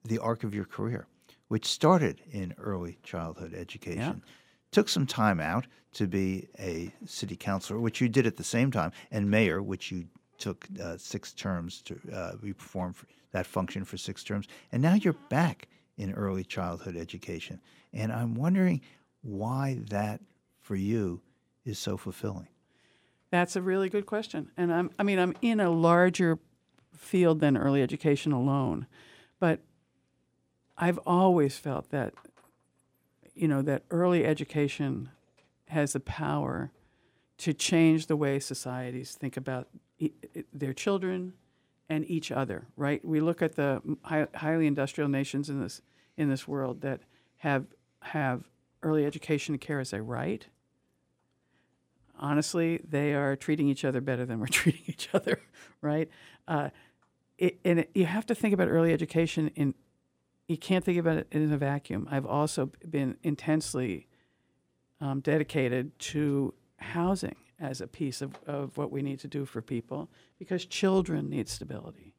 Speaker 2: the arc of your career, which started in early childhood education. Took some time out to be a city councilor, which you did at the same time, and mayor, which you took uh, six terms to uh, you performed for that function for six terms, and now you're back in early childhood education. And I'm wondering why that for you is so fulfilling.
Speaker 27: That's a really good question. And I'm, I mean, I'm in a larger field than early education alone, but I've always felt that, you know, that early education has the power to change the way societies think about their children and each other. Right? We look at the hi- highly industrial nations in this in this world that have have early education and care as a right honestly, they are treating each other better than we're treating each other, right? Uh, it, and it, you have to think about early education in. You can't think about it in a vacuum. I've also been intensely um, dedicated to housing as a piece of, of what we need to do for people because children need stability.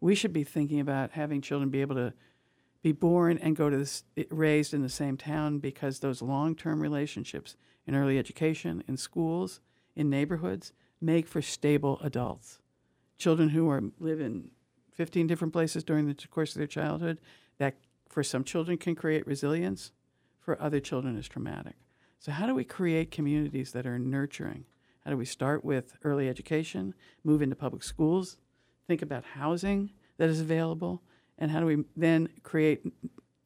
Speaker 27: We should be thinking about having children be able to be born and go to this, raised in the same town because those long-term relationships in early education, in schools, in neighborhoods make for stable adults. Children who are live in 15 different places during the course of their childhood, that for some children can create resilience, for other children is traumatic. So how do we create communities that are nurturing? How do we start with early education, move into public schools, think about housing that is available, and how do we then create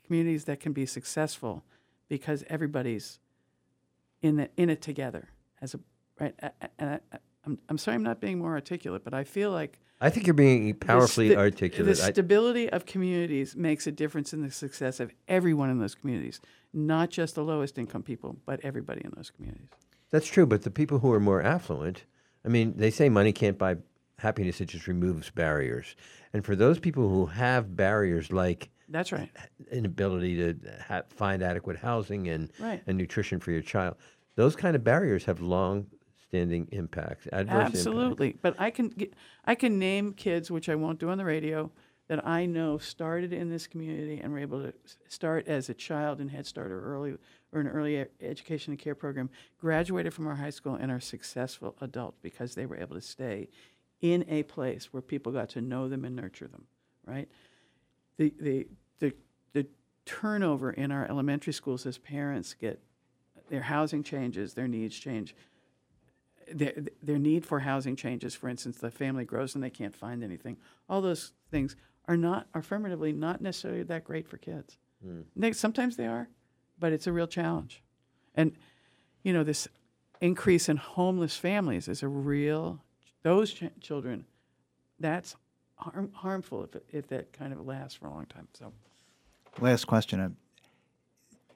Speaker 27: communities that can be successful because everybody's in it, in it together as a right and I'm, I'm sorry I'm not being more articulate but I feel like
Speaker 3: I think you're being
Speaker 27: the
Speaker 3: powerfully
Speaker 27: sta-
Speaker 3: articulate.
Speaker 27: The stability of communities makes a difference in the success of everyone in those communities, not just the lowest income people, but everybody in those communities.
Speaker 3: That's true, but the people who are more affluent, I mean, they say money can't buy happiness, it just removes barriers. And for those people who have barriers like
Speaker 27: That's right.
Speaker 3: inability to ha- find adequate housing and,
Speaker 27: Right.
Speaker 3: and nutrition for your child, those kind of barriers have long standing impacts.
Speaker 27: Absolutely, but I can I can name kids, which I won't do on the radio, that I know started in this community and were able to start as a child in Head Start or early or an early education and care program, graduated from our high school and are successful adults because they were able to stay in a place where people got to know them and nurture them. Right, the the the the turnover in our elementary schools as parents get their housing changes, their needs change their, their need for housing changes. For instance, the family grows and they can't find anything. All those things are not affirmatively not necessarily that great for kids.
Speaker 3: Mm.
Speaker 27: They, sometimes they are, but it's a real challenge. And you know, this increase in homeless families is a real. Those ch- children, that's harm, harmful if if that kind of lasts for a long time. So.
Speaker 2: Last question.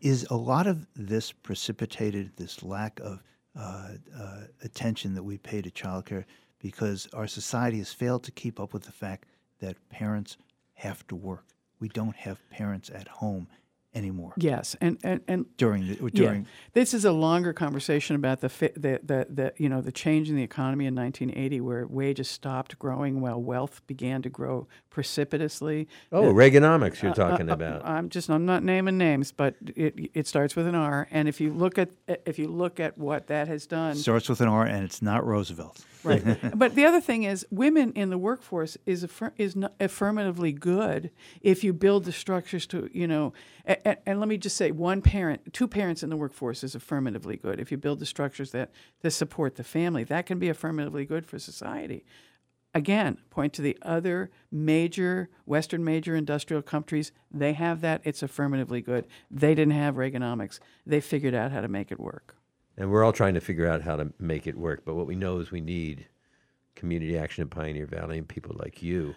Speaker 2: Is a lot of this precipitated, this lack of uh, uh, attention that we pay to childcare, because our society has failed to keep up with the fact that parents have to work? We don't have parents at home anymore.
Speaker 27: Yes, and and, and
Speaker 2: During the-
Speaker 27: yeah.
Speaker 2: during-
Speaker 27: this is a longer conversation about the, fi- the the the you know the change in the economy in 1980, where wages stopped growing while wealth began to grow precipitously.
Speaker 3: Oh,
Speaker 27: The-
Speaker 3: Reaganomics you're
Speaker 27: Uh,
Speaker 3: talking
Speaker 27: uh, uh,
Speaker 3: about.
Speaker 27: I'm just I'm not naming names, but it it starts with an R, and if you look at if you look at what that has done,
Speaker 2: Starts with an R, and it's not Roosevelt.
Speaker 27: Right. but the other thing is, women in the workforce is affir- is not affirmatively good if you build the structures to, you know, and, and let me just say, one parent, two parents in the workforce is affirmatively good if you build the structures that that support the family. That can be affirmatively good for society. Again, point to the other major Western major industrial countries. They have that. It's affirmatively good. They didn't have Reaganomics. They figured out how to make it work.
Speaker 3: And we're all trying to figure out how to make it work. But what we know is we need community action in Pioneer Valley and people like you,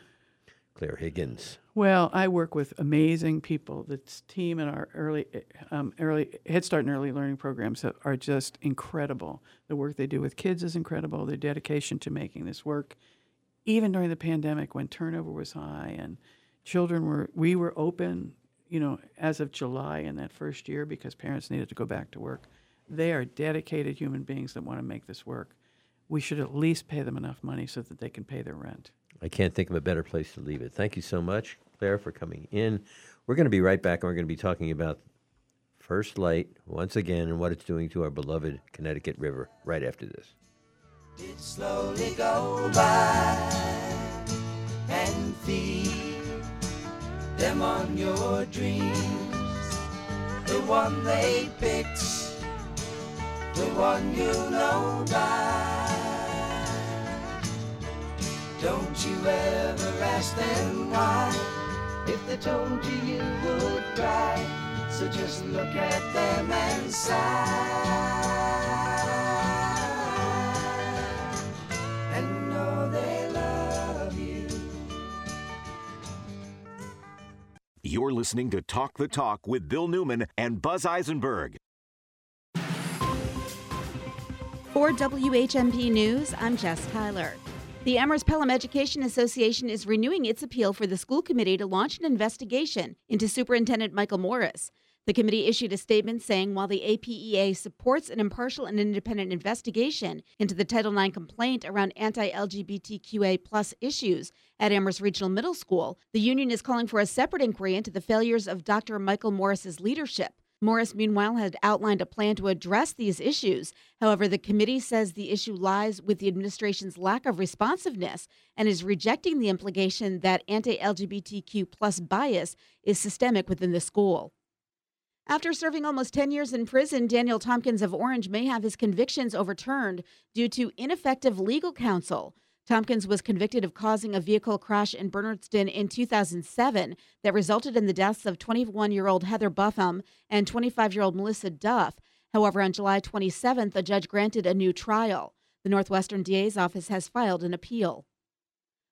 Speaker 3: Clare Higgins.
Speaker 27: Well, I work with amazing people. The t- team in our early, um, early Head Start and early learning programs are just incredible. The work they do with kids is incredible. Their dedication to making this work, even during the pandemic when turnover was high and children were, we were open, you know, as of July in that first year because parents needed to go back to work. They are dedicated human beings that want to make this work. We should at least pay them enough money so that they can pay their rent.
Speaker 3: I can't think of a better place to leave it. Thank you so much, Clare, for coming in. We're going to be right back, and we're going to be talking about First Light once again and what it's doing to our beloved Connecticut River right after this.
Speaker 22: It slowly go by and feed them on your dreams. The one they picked, the one you know by. Don't you ever ask them why. If they told you, you would cry. So just look at them and sigh. And know they love you.
Speaker 1: You're listening to Talk the Talk with Bill Newman and Buzz Eisenberg.
Speaker 11: For WHMP News, I'm Jess Tyler. The Amherst Pelham Education Association is renewing its appeal for the school committee to launch an investigation into Superintendent Michael Morris. The committee issued a statement saying while the APEA supports an impartial and independent investigation into the Title IX complaint around anti LGBTQA plus issues at Amherst Regional Middle School, the union is calling for a separate inquiry into the failures of Dr. Michael Morris's leadership. Morris, meanwhile, had outlined a plan to address these issues. However, the committee says the issue lies with the administration's lack of responsiveness and is rejecting the implication that anti LGBTQ plus bias is systemic within the school. After serving almost 10 years in prison, Daniel Tompkins of Orange may have his convictions overturned due to ineffective legal counsel. Tompkins was convicted of causing a vehicle crash in Bernardston in 2007 that resulted in the deaths of 21 year old Heather Buffum and 25 year old Melissa Duff. However, on July 27th, a judge granted a new trial. The Northwestern DA's office has filed an appeal.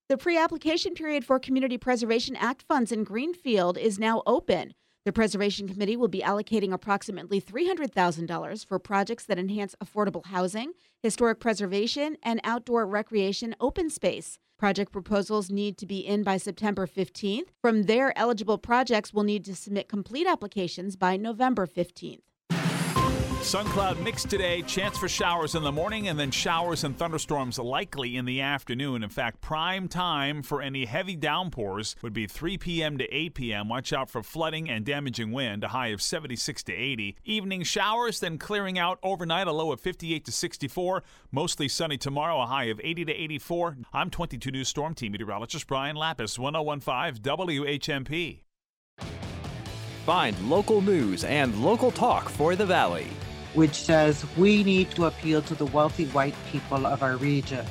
Speaker 11: The pre application period for Community Preservation Act funds in Greenfield is now open. The Preservation Committee will be allocating approximately $300,000 for projects that enhance affordable housing, historic preservation, and outdoor recreation open space. Project proposals need to be in by September 15th. From there, eligible projects will need to submit complete applications by November 15th.
Speaker 12: Sun cloud mix today, chance for showers in the morning and then showers and thunderstorms likely in the afternoon. In fact, prime time for any heavy downpours would be 3 p.m. to 8 p.m. Watch out for flooding and damaging wind, a high of 76 to 80. Evening showers, then clearing out overnight, a low of 58 to 64. Mostly sunny tomorrow, a high of 80 to 84. I'm 22 News Storm Team meteorologist Brian Lapis, 1015 WHMP.
Speaker 24: Find local news and local talk for the Valley.
Speaker 32: Which says we need to appeal to the wealthy white people of our region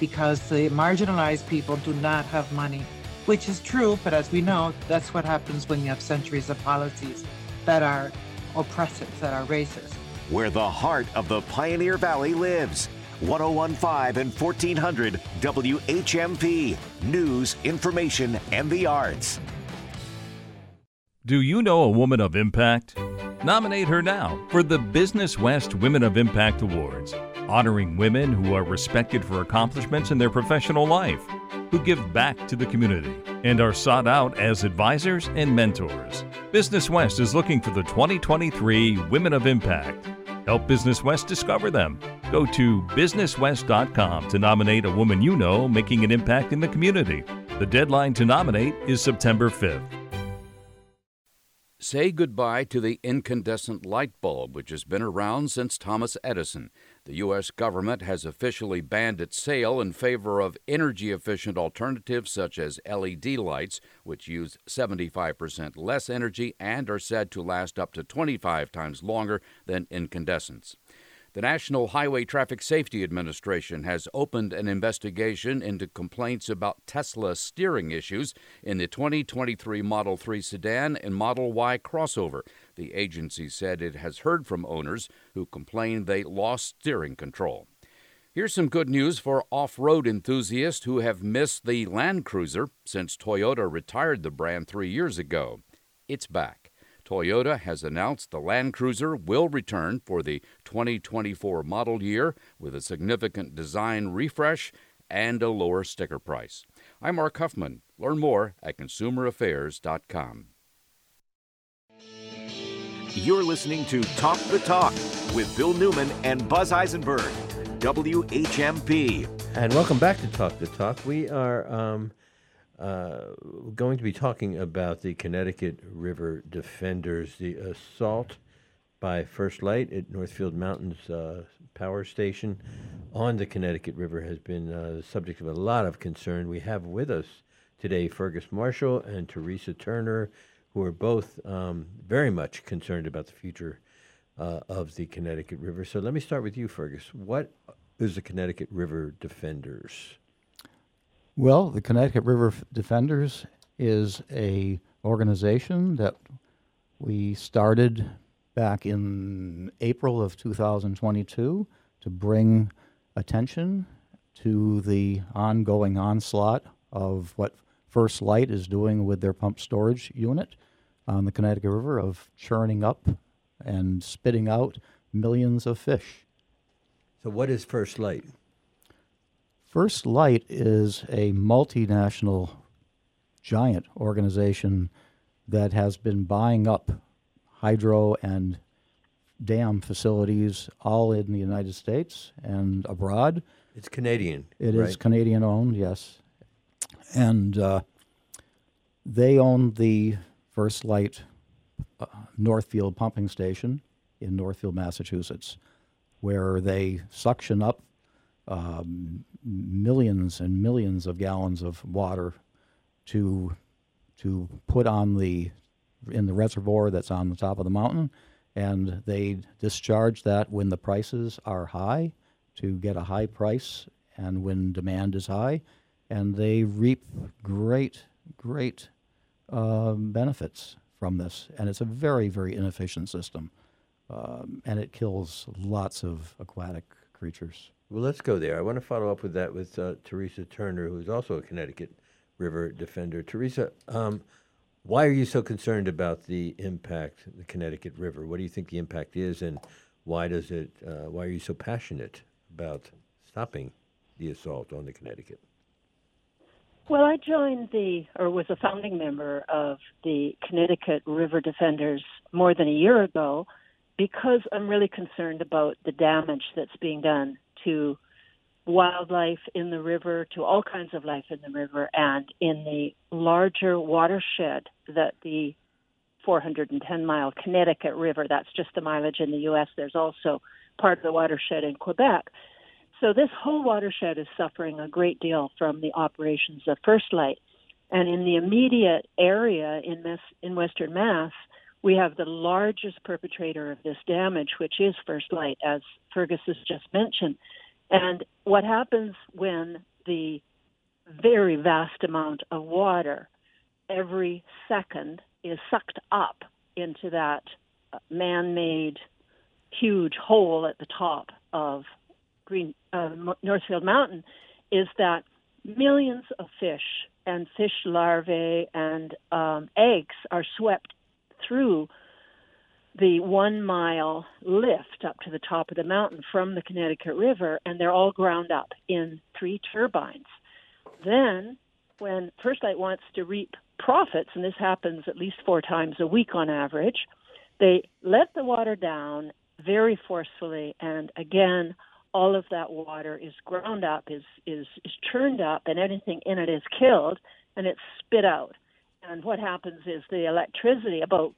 Speaker 32: because the marginalized people do not have money, which is true, but as we know, that's what happens when you have centuries of policies that are oppressive, that are racist.
Speaker 1: Where the heart of the Pioneer Valley lives. 1015 and 1400 WHMP. News, information, and the arts.
Speaker 33: Do you know a woman of impact? Nominate her now for the Business West Women of Impact Awards, honoring women who are respected for accomplishments in their professional life, who give back to the community, and are sought out as advisors and mentors. Business West is looking for the 2023 Women of Impact. Help Business West discover them. Go to businesswest.com to nominate a woman you know making an impact in the community. The deadline to nominate is September 5th.
Speaker 34: Say goodbye to the incandescent light bulb, which has been around since Thomas Edison. The U.S. government has officially banned its sale in favor of energy efficient alternatives such as LED lights, which use 75% less energy and are said to last up to 25 times longer than incandescents. The National Highway Traffic Safety Administration has opened an investigation into complaints about Tesla steering issues in the 2023 Model 3 sedan and Model Y crossover. The agency said it has heard from owners who complained they lost steering control. Here's some good news for off road enthusiasts who have missed the Land Cruiser since Toyota retired the brand three years ago. It's back. Toyota has announced the Land Cruiser will return for the 2024 model year with a significant design refresh and a lower sticker price. I'm Mark Huffman. Learn more at consumeraffairs.com.
Speaker 1: You're listening to Talk the Talk with Bill Newman and Buzz Eisenberg. WHMP.
Speaker 3: And welcome back to Talk the Talk. We are um, uh, going to be talking about the Connecticut River Defenders, the assault by First Light at Northfield Mountains uh, Power Station on the Connecticut River has been uh, the subject of a lot of concern. We have with us today Fergus Marshall and Theresa Turner, who are both um, very much concerned about the future uh, of the Connecticut River. So let me start with you, Fergus. What is the Connecticut River Defenders?
Speaker 2: Well, the Connecticut River Defenders is a organization that we started back in April of 2022 to bring attention to the ongoing onslaught of what First Light is doing with their pump storage unit on the Connecticut River of churning up and spitting out millions of fish.
Speaker 3: So, what is First Light?
Speaker 2: First Light is a multinational giant organization that has been buying up
Speaker 35: hydro and dam facilities all in the United States and abroad.
Speaker 3: It's Canadian.
Speaker 35: It is
Speaker 3: right?
Speaker 35: Canadian owned, yes. And uh, they own the First Light uh, Northfield pumping station in Northfield, Massachusetts, where they suction up um, millions and millions of gallons of water to to put on the in the reservoir that's on the top of the mountain, and they discharge that when the prices are high to get a high price, and when demand is high, and they reap great great um, benefits from this, and it's a very very inefficient system, um, and it kills lots of aquatic creatures.
Speaker 3: Well, let's go there. I want to follow up with that with uh, Theresa Turner, who's also a Connecticut River defender. Theresa, um, why are you so concerned about the impact the Connecticut River? What do you think the impact is, and why does it? Uh, why are you so passionate about stopping the assault on the Connecticut?
Speaker 36: Well, I joined the, or was a founding member of the Connecticut River Defenders more than a year ago because I'm really concerned about the damage that's being done to wildlife in the river, to all kinds of life in the river, and in the larger watershed that the 410 mile Connecticut River, that's just the mileage in the U.S., there's also part of the watershed in Quebec. So this whole watershed is suffering a great deal from the operations of First Light. And in the immediate area in, Mass, in Western Mass, we have the largest perpetrator of this damage, which is First Light, as Fergus has just mentioned. And what happens when the very vast amount of water every second is sucked up into that man made huge hole at the top of Green uh, Northfield Mountain is that millions of fish and fish larvae and um, eggs are swept through the one mile lift up to the top of the mountain from the Connecticut River, and they're all ground up in three turbines. Then, when First Light wants to reap profits, and this happens at least four times a week on average, they let the water down very forcefully, and again, all of that water is ground up, is is is churned up, and anything in it is killed, and it's spit out. And what happens is the electricity, about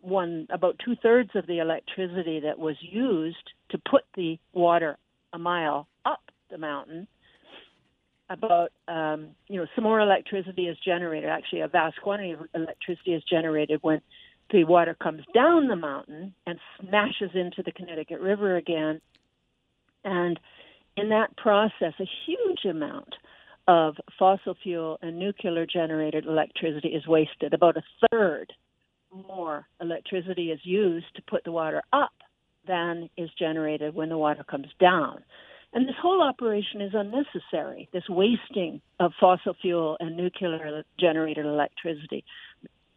Speaker 36: one, about two thirds of the electricity that was used to put the water a mile up the mountain, about um, you know some more electricity is generated. Actually, a vast quantity of electricity is generated when the water comes down the mountain and smashes into the Connecticut River again and in that process, a huge amount of fossil fuel and nuclear generated electricity is wasted. About a third more electricity is used to put the water up than is generated when the water comes down. And this whole operation is unnecessary, this wasting of fossil fuel and nuclear generated electricity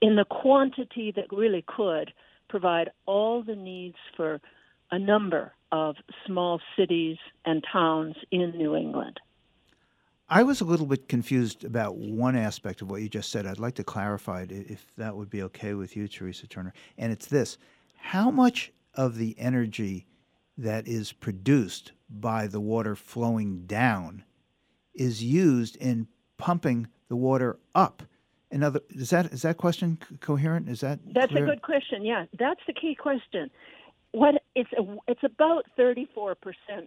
Speaker 36: in the quantity that really could provide all the needs for a number of small cities and towns in New England.
Speaker 2: I was a little bit confused about one aspect of what you just said. I'd like to clarify it if that would be okay with you, Theresa Turner. And it's this How much of the energy that is produced by the water flowing down is used in pumping the water up? In other, is that is that question coherent? Is that
Speaker 36: That's
Speaker 2: clear?
Speaker 36: a good question. Yeah, that's the key question. What it's a, it's about 34%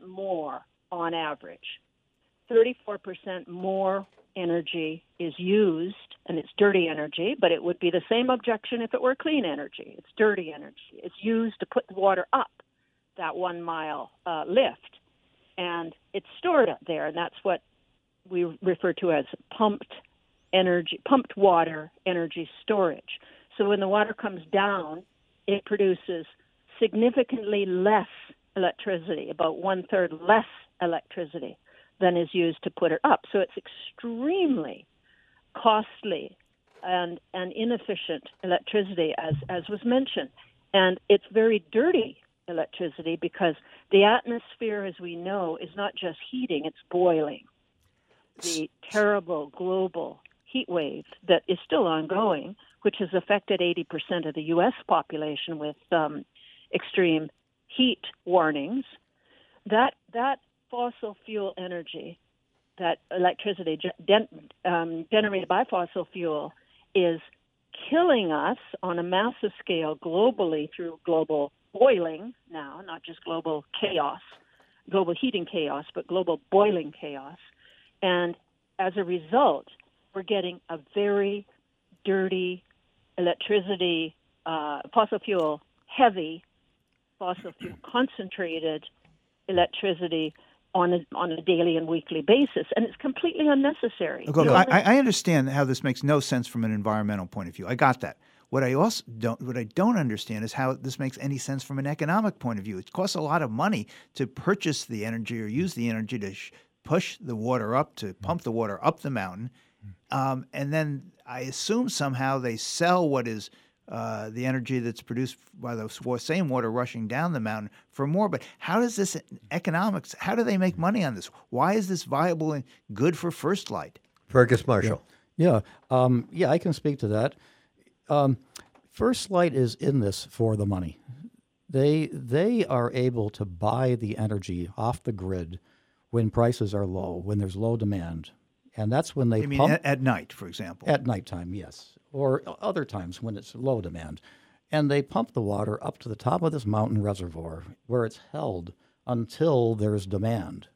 Speaker 36: more on average. 34% more energy is used, and it's dirty energy, but it would be the same objection if it were clean energy. It's dirty energy. It's used to put the water up that one mile uh, lift, and it's stored up there, and that's what we refer to as pumped energy, pumped water energy storage. So when the water comes down, it produces significantly less electricity, about one third less electricity than is used to put it up. So it's extremely costly and, and inefficient electricity, as, as was mentioned. And it's very dirty electricity because the atmosphere, as we know, is not just heating, it's boiling. The terrible global heat wave that is still ongoing which has affected 80% of the U.S. population with um, extreme heat warnings, that that fossil fuel energy, that electricity um, generated by fossil fuel, is killing us on a massive scale globally through global boiling now, not just global chaos, global heating chaos, but global boiling chaos. And as a result, we're getting a very dirty electricity, uh, fossil fuel heavy, fossil fuel concentrated electricity on a, on a daily and weekly basis, and it's completely unnecessary.
Speaker 2: Okay,
Speaker 36: You
Speaker 2: I, I understand how this makes no sense from an environmental point of view. I got that. What I also don't, what I don't understand is how this makes any sense from an economic point of view. It costs a lot of money to purchase the energy or use the energy to sh- push the water up, to pump the water up the mountain, um, and then I assume somehow they sell what is uh, the energy that's produced by the same water rushing down the mountain for more. But how does this economics? How do they make money on this? Why is this viable and good for First Light?
Speaker 3: Fergus Marshall.
Speaker 35: Yeah, um, yeah, I can speak to that. Um, First Light is in this for the money. They they are able to buy the energy off the grid when prices are low, when there's low demand, and that's when they
Speaker 2: I mean,
Speaker 35: pump
Speaker 2: at, at night, for example.
Speaker 35: at nighttime, yes, or other times when it's low demand, and they pump the water up to the top of this mountain reservoir where it's held until there's demand,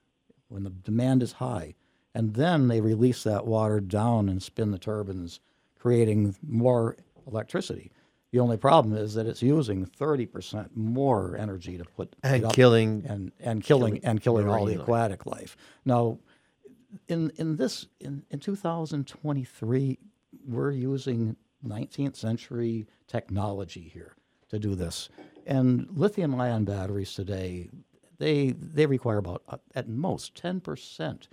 Speaker 35: when the demand is high, and then they release that water down and spin the turbines, creating more electricity. The only problem is that it's using 30% more energy to put
Speaker 3: And
Speaker 35: it up
Speaker 3: killing-
Speaker 35: and, and killing,
Speaker 3: killing
Speaker 35: and killing all the aquatic life. Now, in in this in, in 2023 we're using 19th century technology here to do this and lithium ion batteries today they they require about uh, at most 10%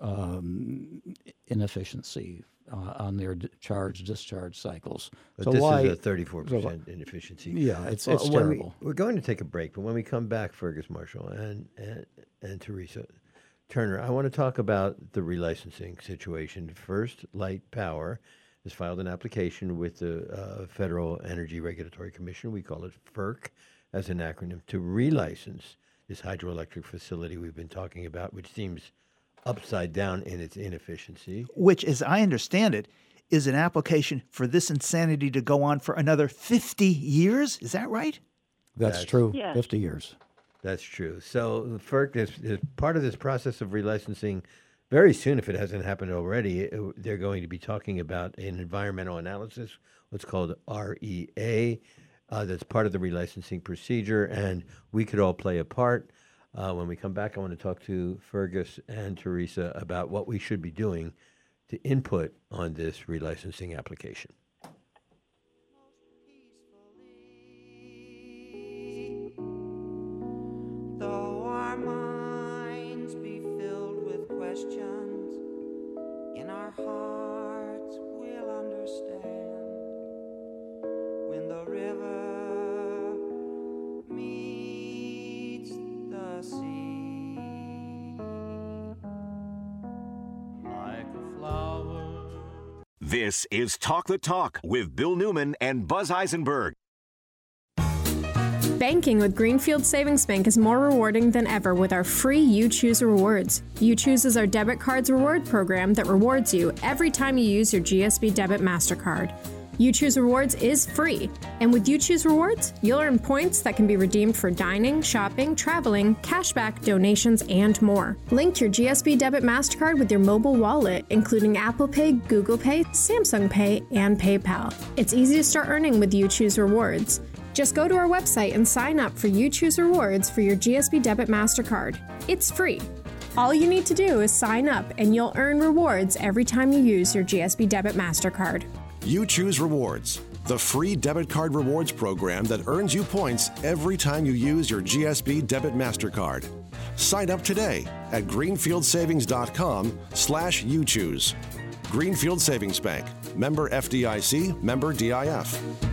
Speaker 35: um, inefficiency uh, on their d- charge discharge cycles
Speaker 3: But
Speaker 35: so
Speaker 3: this
Speaker 35: why
Speaker 3: is a 34%
Speaker 35: so
Speaker 3: inefficiency.
Speaker 35: yeah it's
Speaker 3: Well,
Speaker 35: it's
Speaker 3: we-
Speaker 35: terrible
Speaker 3: we're going to take a break, but when we come back, Fergus Marshall and, and, and Theresa Turner, I want to talk about the relicensing situation. First Light Power has filed an application with the uh, Federal Energy Regulatory Commission. We call it FERC as an acronym to relicense this hydroelectric facility we've been talking about, which seems upside down in its inefficiency.
Speaker 2: which, as I understand it, is an application for this insanity to go on for another 50 years. Is that right?
Speaker 35: that's,
Speaker 3: That's-
Speaker 35: true
Speaker 36: Yeah.
Speaker 35: 50 years
Speaker 3: That's true. So the FERC is, is part of this process of relicensing. Very soon, if it hasn't happened already, it- they're going to be talking about an environmental analysis, what's called REA. Uh, that's part of the relicensing procedure, and we could all play a part. Uh, when we come back, I want to talk to Fergus and Theresa about what we should be doing to input on this relicensing application.
Speaker 37: Questions, in our hearts we'll understand when the river meets the sea. Like a flower.
Speaker 1: This is Talk the Talk with Bill Newman and Buzz Eisenberg.
Speaker 38: Banking with Greenfield Savings Bank is more rewarding than ever with our free You Choose rewards. You Choose is our debit cards reward program that rewards you every time you use your GSB debit MasterCard. You Choose Rewards is free, and with You Choose Rewards, you'll earn points that can be redeemed for dining, shopping, traveling, cashback, donations, and more. Link your GSB debit MasterCard with your mobile wallet, including Apple Pay, Google Pay, Samsung Pay, and PayPal. It's easy to start earning with You Choose Rewards. Just go to our website and sign up for You Choose Rewards for your GSB Debit MasterCard. It's free. All you need to do is sign up, and you'll earn rewards every time you use your GSB Debit MasterCard.
Speaker 39: You choose rewards, the free debit card rewards program that earns you points every time you use your GSB debit MasterCard. Sign up today at greenfieldsavings.com slash you choose. Greenfield Savings Bank, member FDIC, member DIF.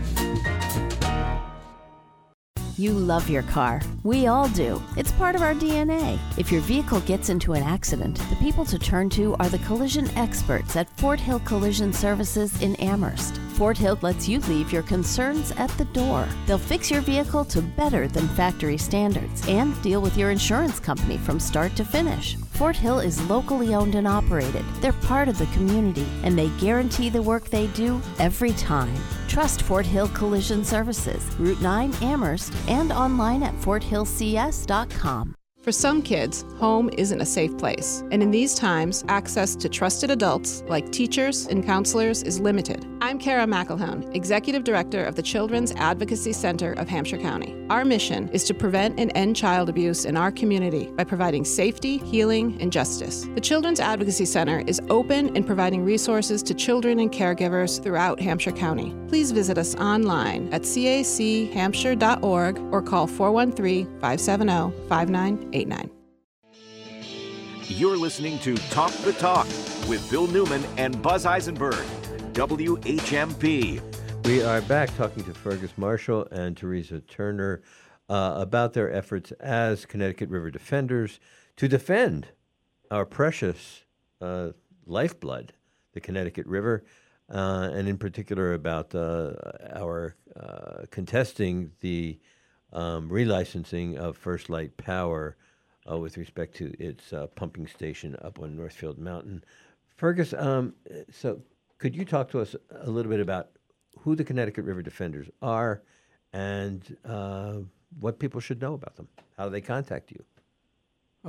Speaker 31: You love your car. We all do. It's part of our DNA. If your vehicle gets into an accident, the people to turn to are the collision experts at Fort Hill Collision Services in Amherst. Fort Hill lets you leave your concerns at the door. They'll fix your vehicle to better than factory standards and deal with your insurance company from start to finish. Fort Hill is locally owned and operated. They're part of the community and they guarantee the work they do every time. Trust Fort Hill Collision Services, Route 9 Amherst, and online at forthillcs.com.
Speaker 40: For some kids, home isn't a safe place, and in these times, access to trusted adults like teachers and counselors is limited. I'm Kara McElhone, Executive Director of the Children's Advocacy Center of Hampshire County. Our mission is to prevent and end child abuse in our community by providing safety, healing, and justice. The Children's Advocacy Center is open and providing resources to children and caregivers throughout Hampshire County. Please visit us online at cachampshire.org or call 413 570 5989.
Speaker 1: You're listening to Talk the Talk with Bill Newman and Buzz Eisenberg, WHMP.
Speaker 3: We are back talking to Fergus Marshall and Theresa Turner uh, about their efforts as Connecticut River defenders to defend our precious uh, lifeblood, the Connecticut River, uh, and in particular about uh, our uh, contesting the um, relicensing of First Light Power uh, with respect to its uh, pumping station up on Northfield Mountain. Fergus, um, so could you talk to us a little bit about who the Connecticut River Defenders are and uh, what people should know about them? How do they contact you?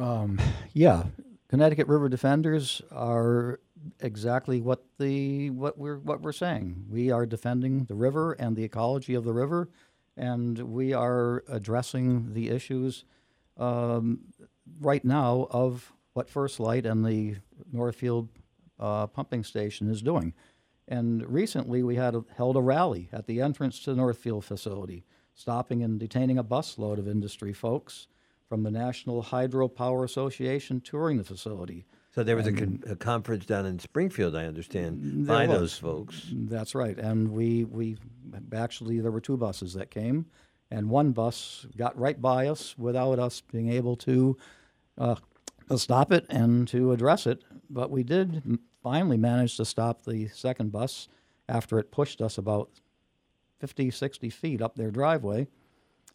Speaker 35: Um, yeah, Connecticut River Defenders are exactly what the what we're what we're saying. We are defending the river and the ecology of the river, and we are addressing the issues um, right now of what First Light and the Northfield uh, pumping station is doing. And recently, we had a, held a rally at the entrance to the Northfield facility, stopping and detaining a busload of industry folks from the National Hydropower Association touring the facility.
Speaker 3: So there was a, con- a conference down in Springfield, I understand, by
Speaker 35: was.
Speaker 3: those folks.
Speaker 35: That's right. And we, we actually, there were two buses that came, and one bus got right by us without us being able to, uh, stop it and to address it. But we did finally manage to stop the second bus after it pushed us about 50, 60 feet up their driveway.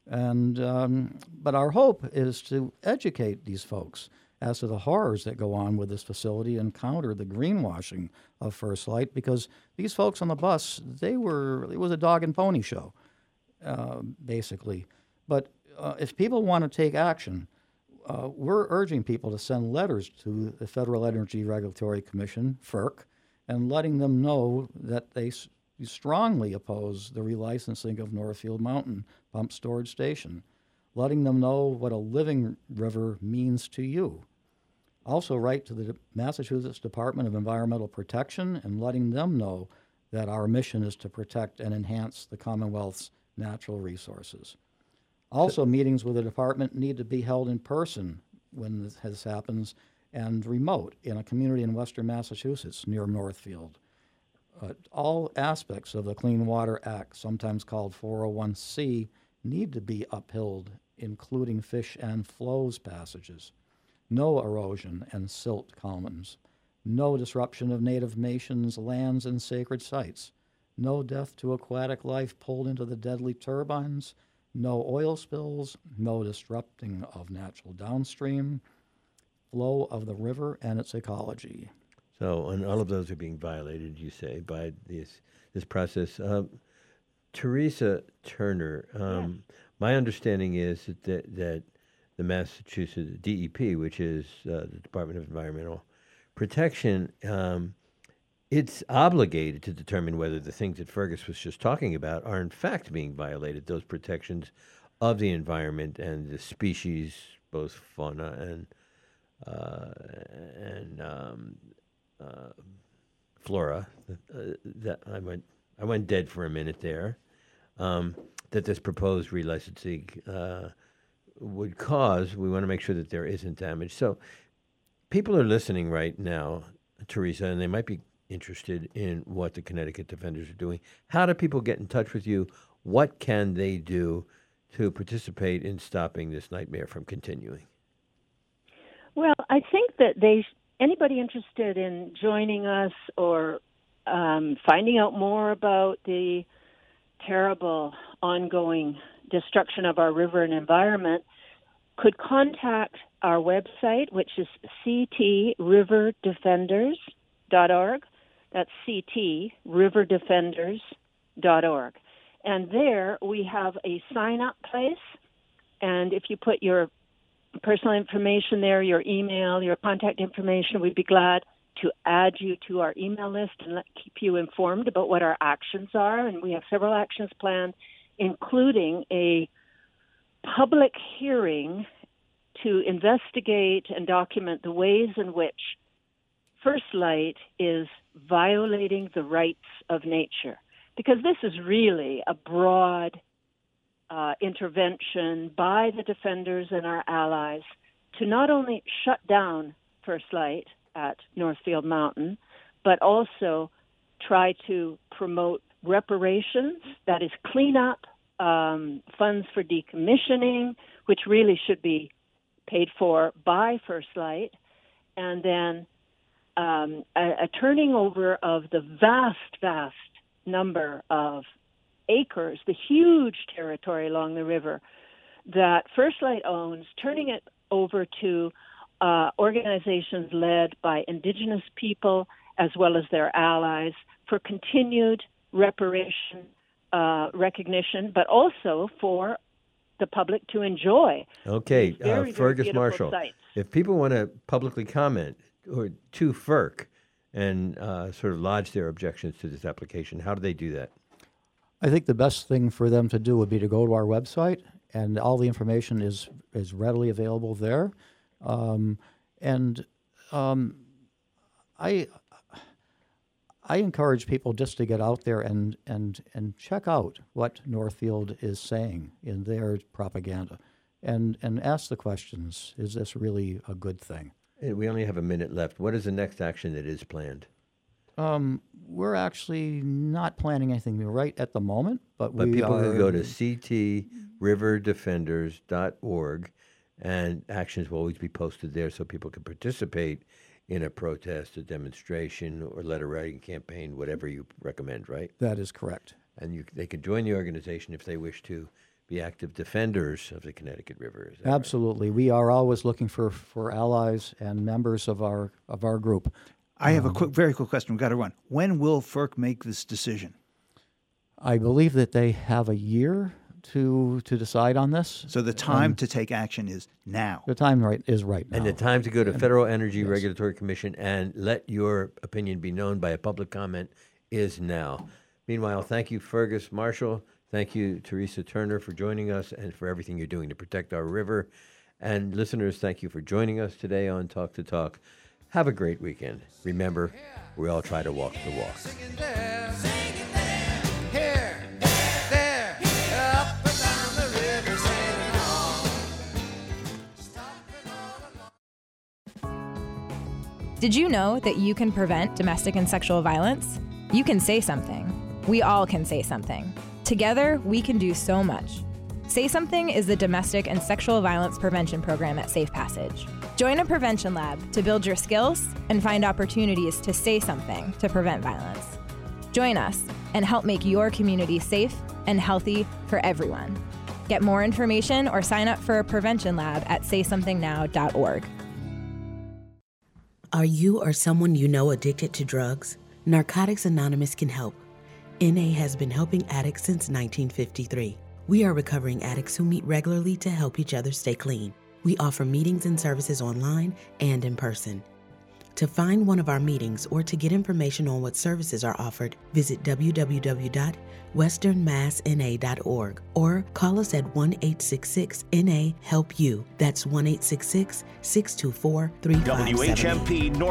Speaker 35: And um, but our hope is to educate these folks as to the horrors that go on with this facility and counter the greenwashing of First Light because these folks on the bus they were it was a dog and pony show, uh, basically. But uh, if people want to take action, uh, we're urging people to send letters to the Federal Energy Regulatory Commission (FERC) and letting them know that they s- strongly oppose the relicensing of Northfield Mountain Pump Storage Station, letting them know what a living river means to you. Also, write to the Massachusetts Department of Environmental Protection and letting them know that our mission is to protect and enhance the Commonwealth's natural resources. Also, meetings with the department need to be held in person when this, this happens and remote in a community in western Massachusetts near Northfield. Uh, all aspects of the Clean Water Act, sometimes called 401C, need to be upheld, including fish and flows passages. No erosion and silt commons. No disruption of native nations, lands, and sacred sites. No death to aquatic life pulled into the deadly turbines. No oil spills. No disrupting of natural downstream flow of the river and its ecology.
Speaker 3: So, and all of those are being violated, you say, by this this process. Um, Theresa Turner, um, my understanding is that, that that the Massachusetts DEP, which is uh, the Department of Environmental Protection, um, it's obligated to determine whether the things that Fergus was just talking about are in fact being violated. Those protections of the environment and the species, both fauna and uh, and um, uh, flora. Uh, that I went I went dead for a minute there. Um, that this proposed relicensing uh, would cause. We want to make sure that there isn't damage. So people are listening right now, Theresa, and they might be interested in what the Connecticut Defenders are doing. How do people get in touch with you? What can they do to participate in stopping this nightmare from continuing?
Speaker 36: Well, I think that they anybody interested in joining us or um, finding out more about the terrible ongoing destruction of our river and environment could contact our website, which is ctriverdefenders.org. That's ctriverdefenders.org. And there we have a sign up place. And if you put your personal information there, your email, your contact information, we'd be glad to add you to our email list and let, keep you informed about what our actions are. And we have several actions planned, including a public hearing to investigate and document the ways in which First Light is violating the rights of nature. Because this is really a broad uh, intervention by the defenders and our allies to not only shut down First Light at Northfield Mountain, but also try to promote reparations, that is, clean up um, funds for decommissioning, which really should be paid for by First Light, and then um, a, a turning over of the vast, vast number of acres, the huge territory along the river that First Light owns, turning it over to uh, organizations led by Indigenous people as well as their allies for continued reparation uh, recognition, but also for the public to enjoy.
Speaker 3: Okay,
Speaker 36: very,
Speaker 3: uh, Fergus Marshall.
Speaker 36: sites.
Speaker 3: If people want to publicly comment or to FERC and uh, sort of lodge their objections to this application, how do they do that?
Speaker 35: I think the best thing for them to do would be to go to our website, and all the information is is readily available there. Um, and um, I I encourage people just to get out there and and and check out what Northfield is saying in their propaganda, and and ask the questions: Is this really a good thing?
Speaker 3: We only have a minute left. What is the next action that is planned?
Speaker 35: Um, we're actually not planning anything right at the moment, but,
Speaker 3: But
Speaker 35: we
Speaker 3: people
Speaker 35: are,
Speaker 3: can go to ctriverdefenders.org and actions will always be posted there so people can participate in a protest, a demonstration, or letter writing campaign, whatever you recommend, right?
Speaker 35: That is correct.
Speaker 3: And you, they can join the organization if they wish to be active defenders of the Connecticut River. Is that right?
Speaker 35: Absolutely, we are always looking for, for allies and members of our of our group.
Speaker 2: I have a
Speaker 35: Um,
Speaker 2: quick, very quick question. We've got to run. When will FERC make this decision?
Speaker 35: I believe that they have a year to to decide on this.
Speaker 2: So the time
Speaker 35: Um,
Speaker 2: to take action is now.
Speaker 35: the time right is right now.
Speaker 3: And the time to go to
Speaker 35: And-
Speaker 3: Federal Energy Regulatory Commission and let your opinion be known by a public comment is now. Meanwhile, thank you, Fergus Marshall. Thank you, Theresa Turner, for joining us and for everything you're doing to protect our river. And listeners, thank you for joining us today on Talk to Talk. Have a great weekend. Remember, we all try to walk the walk.
Speaker 41: Did you know that you can prevent domestic and sexual violence? You can say something. We all can say something. Together, we can do so much. Say Something is the domestic and sexual violence prevention program at Safe Passage. Join a prevention lab to build your skills and find opportunities to say something to prevent violence. Join us and help make your community safe and healthy for everyone. Get more information or sign up for a prevention lab at saysomethingnow.org.
Speaker 39: Are you or someone you know addicted to drugs? Narcotics Anonymous can help. NA has been helping addicts since 1953. We are recovering addicts who meet regularly to help each other stay clean. We offer meetings and services online and in person. To find one of our meetings or to get information on what services are offered, visit www.westernmassna.org or call us at 1 866 NA HELP YOU. That's 1 866 624 3578.
Speaker 1: WHMP.